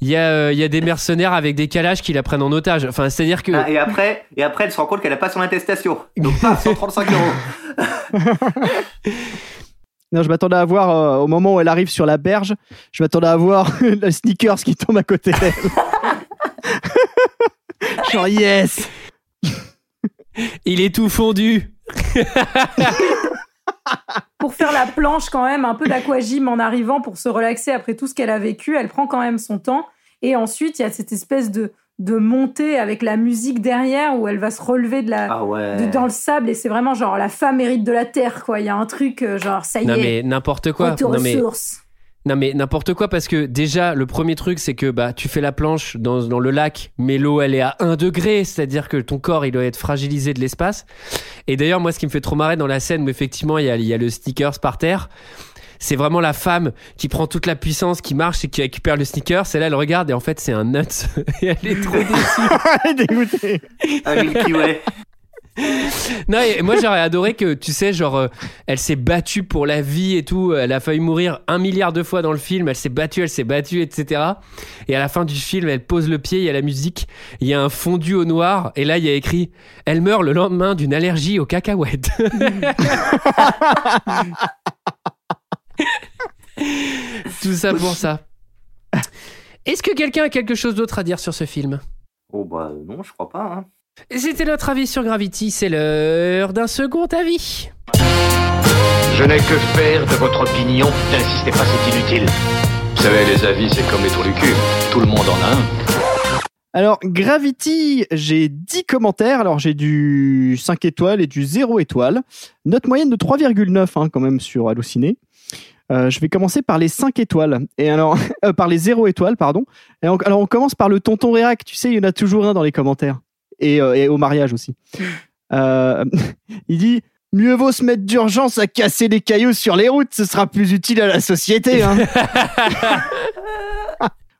il y, a, euh, il y a des mercenaires avec des calages qui la prennent en otage. Enfin, c'est-à-dire que. Ah, et, après, et après, elle se rend compte qu'elle a pas son attestation. Donc, pas 135 euros. Non, je m'attendais à voir, euh, au moment où elle arrive sur la berge, je m'attendais à voir le sneakers qui tombe à côté d'elle. Genre, yes Il est tout fondu pour faire la planche quand même, un peu d'aquagym en arrivant pour se relaxer après tout ce qu'elle a vécu. Elle prend quand même son temps. Et ensuite, il y a cette espèce de, de montée avec la musique derrière où elle va se relever de la, Ah ouais. de- dans le sable. Et c'est vraiment genre la femme hérite de la terre, quoi. Il y a un truc euh, genre ça y Non, est, mais n'importe quoi. Non, aux mais, sources. non, mais n'importe quoi, parce que déjà, le premier truc, c'est que bah, tu fais la planche dans, dans le lac, mais l'eau, elle est à 1 degré, c'est-à-dire que ton corps, il doit être fragilisé de l'espace. Et d'ailleurs, moi, ce qui me fait trop marrer dans la scène où effectivement, il y a, il y a le sneakers par terre, c'est vraiment la femme qui prend toute la puissance, qui marche et qui récupère le sneakers. Et là, elle regarde et en fait, c'est un nuts. et elle est trop déçue. Elle est dégoûtée. Un Milky Way. Non, et moi j'aurais adoré que, tu sais, genre, euh, elle s'est battue pour la vie et tout. Elle a failli mourir un milliard de fois dans le film. Elle s'est battue, elle s'est battue, etc. Et à la fin du film, elle pose le pied, il y a la musique, il y a un fondu au noir. Et là, il y a écrit Elle meurt le lendemain d'une allergie aux cacahuètes. tout ça pour ça. Est-ce que quelqu'un a quelque chose d'autre à dire sur ce film? Oh bah non, je crois pas. Hein. C'était notre avis sur Gravity. C'est l'heure d'un second avis. Je n'ai que faire de votre opinion. N'insistez pas, c'est inutile. Vous savez, les avis, c'est comme les trous du cul. Tout le monde en a un. Alors, Gravity, j'ai 10 commentaires. Alors, j'ai du 5 étoiles et du 0 étoile. Note moyenne de 3,9 hein, quand même sur Allociné. Euh, je vais commencer par les 5 étoiles. Et alors, euh, par les 0 étoiles, pardon. Et on- alors, on commence par le tonton Réac. Tu sais, il y en a toujours un dans les commentaires. Et, euh, et au mariage aussi. Il dit Mieux vaut se mettre d'urgence à casser des cailloux sur les routes, ce sera plus utile à la société. hein.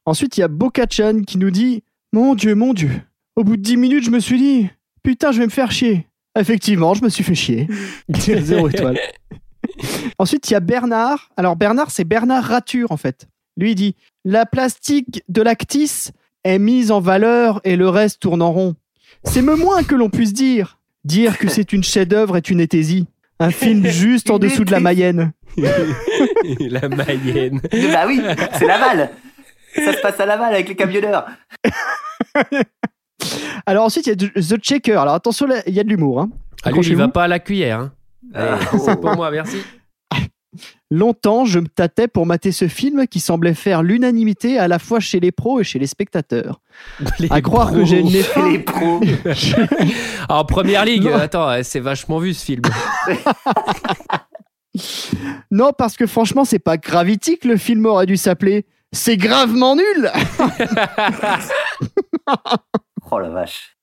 Ensuite, il y a Bokachan qui nous dit Mon Dieu, mon Dieu. Au bout de 10 minutes, je me suis dit Putain, je vais me faire chier. Effectivement, je me suis fait chier. Zéro étoile. Ensuite, il y a Bernard. Alors, Bernard, c'est Bernard Rature, en fait. Lui, il dit La plastique de l'actis est mise en valeur et le reste tourne en rond. C'est me moins que l'on puisse dire. Dire que c'est une chef-d'œuvre est une hétésie. Un film juste en dessous de la Mayenne. la Mayenne. bah oui, c'est Laval. Ça se passe à Laval avec les camionneurs. Alors ensuite, il y a The Checker. Alors attention, il y a de l'humour. Hein. Ah, lui, il va pas à la cuillère. hein. Allez, Ah. c'est pour moi, merci. Longtemps, je me tâtais pour mater ce film qui semblait faire l'unanimité à la fois chez les pros et chez les spectateurs. Les à croire que j'ai le nez Et fin. les pros. En première ligue, Non. attends, euh, c'est vachement vu ce film. Non, parce que franchement, c'est pas Gravity que le film aurait dû s'appeler. C'est gravement nul Oh la vache.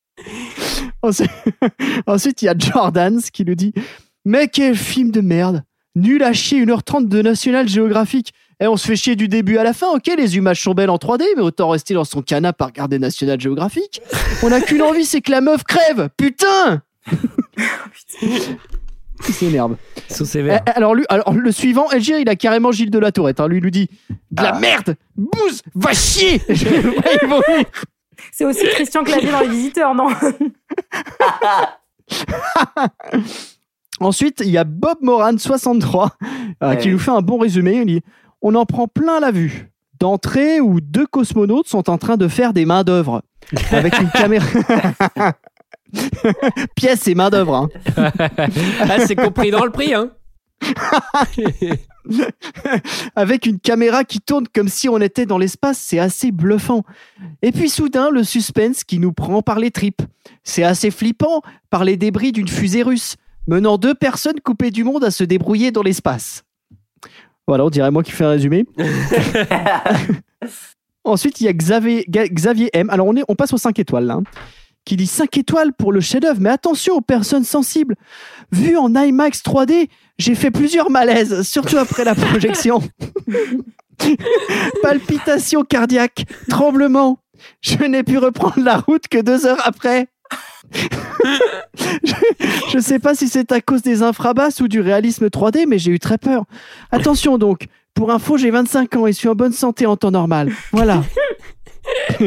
Ensuite, ensuite, il y a Jordans qui nous dit Mais quel film de merde Nul à chier, 1h30 de National Geographic. Et on se fait chier du début à la fin, ok, les images sont belles en 3D, mais autant rester dans son canapé à regarder National Geographic. On a qu'une envie, c'est que la meuf crève Putain Il s'énerve. Ils sont sévères. Eh, Alors, lui, alors, le suivant, Elgir, il a carrément Gilles de la Tourette. Hein. Lui, il nous dit De la merde Bouse Va chier. C'est aussi Christian Clavier dans Les Visiteurs, non? Ensuite, il y a Bob Moran, 63, euh, qui nous fait un bon résumé. Il dit On en prend plein la vue. D'entrée où deux cosmonautes sont en train de faire des mains d'œuvre. Avec une caméra. Pièce et main d'œuvre. hein. Ah, c'est compris dans le prix, hein Avec une caméra qui tourne comme si on était dans l'espace, c'est assez bluffant. Et puis soudain, le suspense qui nous prend par les tripes. C'est assez flippant par les débris d'une fusée russe, menant deux personnes coupées du monde à se débrouiller dans l'espace. Voilà, on dirait moi qui fais un résumé. Ensuite, il y a Xavier, Xavier M. Alors, on, est, on passe aux 5 étoiles, là. hein, Qui dit 5 étoiles pour le chef-d'œuvre, mais attention aux personnes sensibles. Vu en IMAX 3D, j'ai fait plusieurs malaises, surtout après la projection. Palpitations cardiaques, tremblements. Je n'ai pu reprendre la route que deux heures après. je ne sais pas si c'est à cause des infrabasses ou du réalisme 3D, mais j'ai eu très peur. Attention donc, pour info, j'ai 25 ans et suis en bonne santé en temps normal. Voilà.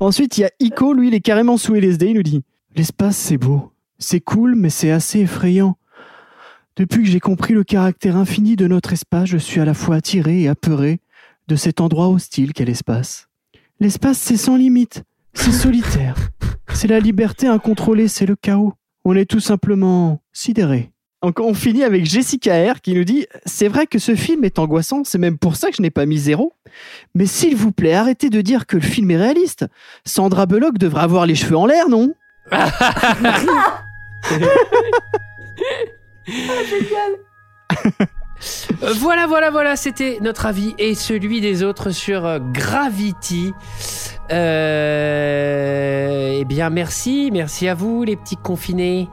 Ensuite, il y a Ico, lui, il est carrément sous LSD, il nous dit L'espace, c'est beau. C'est cool, mais c'est assez effrayant. Depuis que j'ai compris le caractère infini de notre espace, je suis à la fois attiré et apeuré de cet endroit hostile qu'est l'espace. L'espace, c'est sans limite, c'est solitaire, c'est la liberté incontrôlée, c'est le chaos. On est tout simplement sidéré. On finit avec Jessica R qui nous dit C'est vrai que ce film est angoissant, c'est même pour ça que je n'ai pas mis zéro. Mais s'il vous plaît, arrêtez de dire que le film est réaliste. Sandra Bullock devrait avoir les cheveux en l'air, non? Euh, Voilà, voilà, voilà, c'était notre avis et celui des autres sur euh, Gravity. Euh, eh bien, merci, merci à vous, les petits confinés.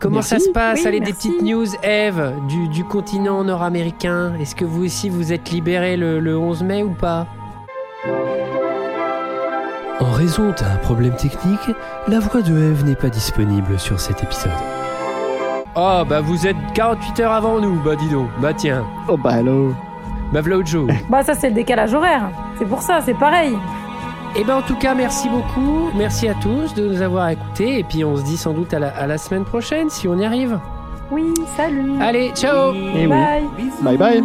Comment Merci. ça se passe? Oui, Allez, des petites news, Eve, du, du continent nord-américain. Est-ce que vous aussi vous êtes libérés le, le 11 mai ou pas? En raison d'un problème technique, la voix de Eve n'est pas disponible sur cet épisode. Oh, bah vous êtes 48 heures avant nous, bah dis donc. Bah tiens, Oh bah hello. bah v'là autre chose. Bah ça c'est le décalage horaire. C'est pour ça, c'est pareil. Et ben en tout cas, merci beaucoup. Merci à tous de nous avoir écoutés. Et puis on se dit sans doute à la, à la semaine prochaine si on y arrive. Oui, salut. Allez, ciao Eh oui. Bye. Bye bye.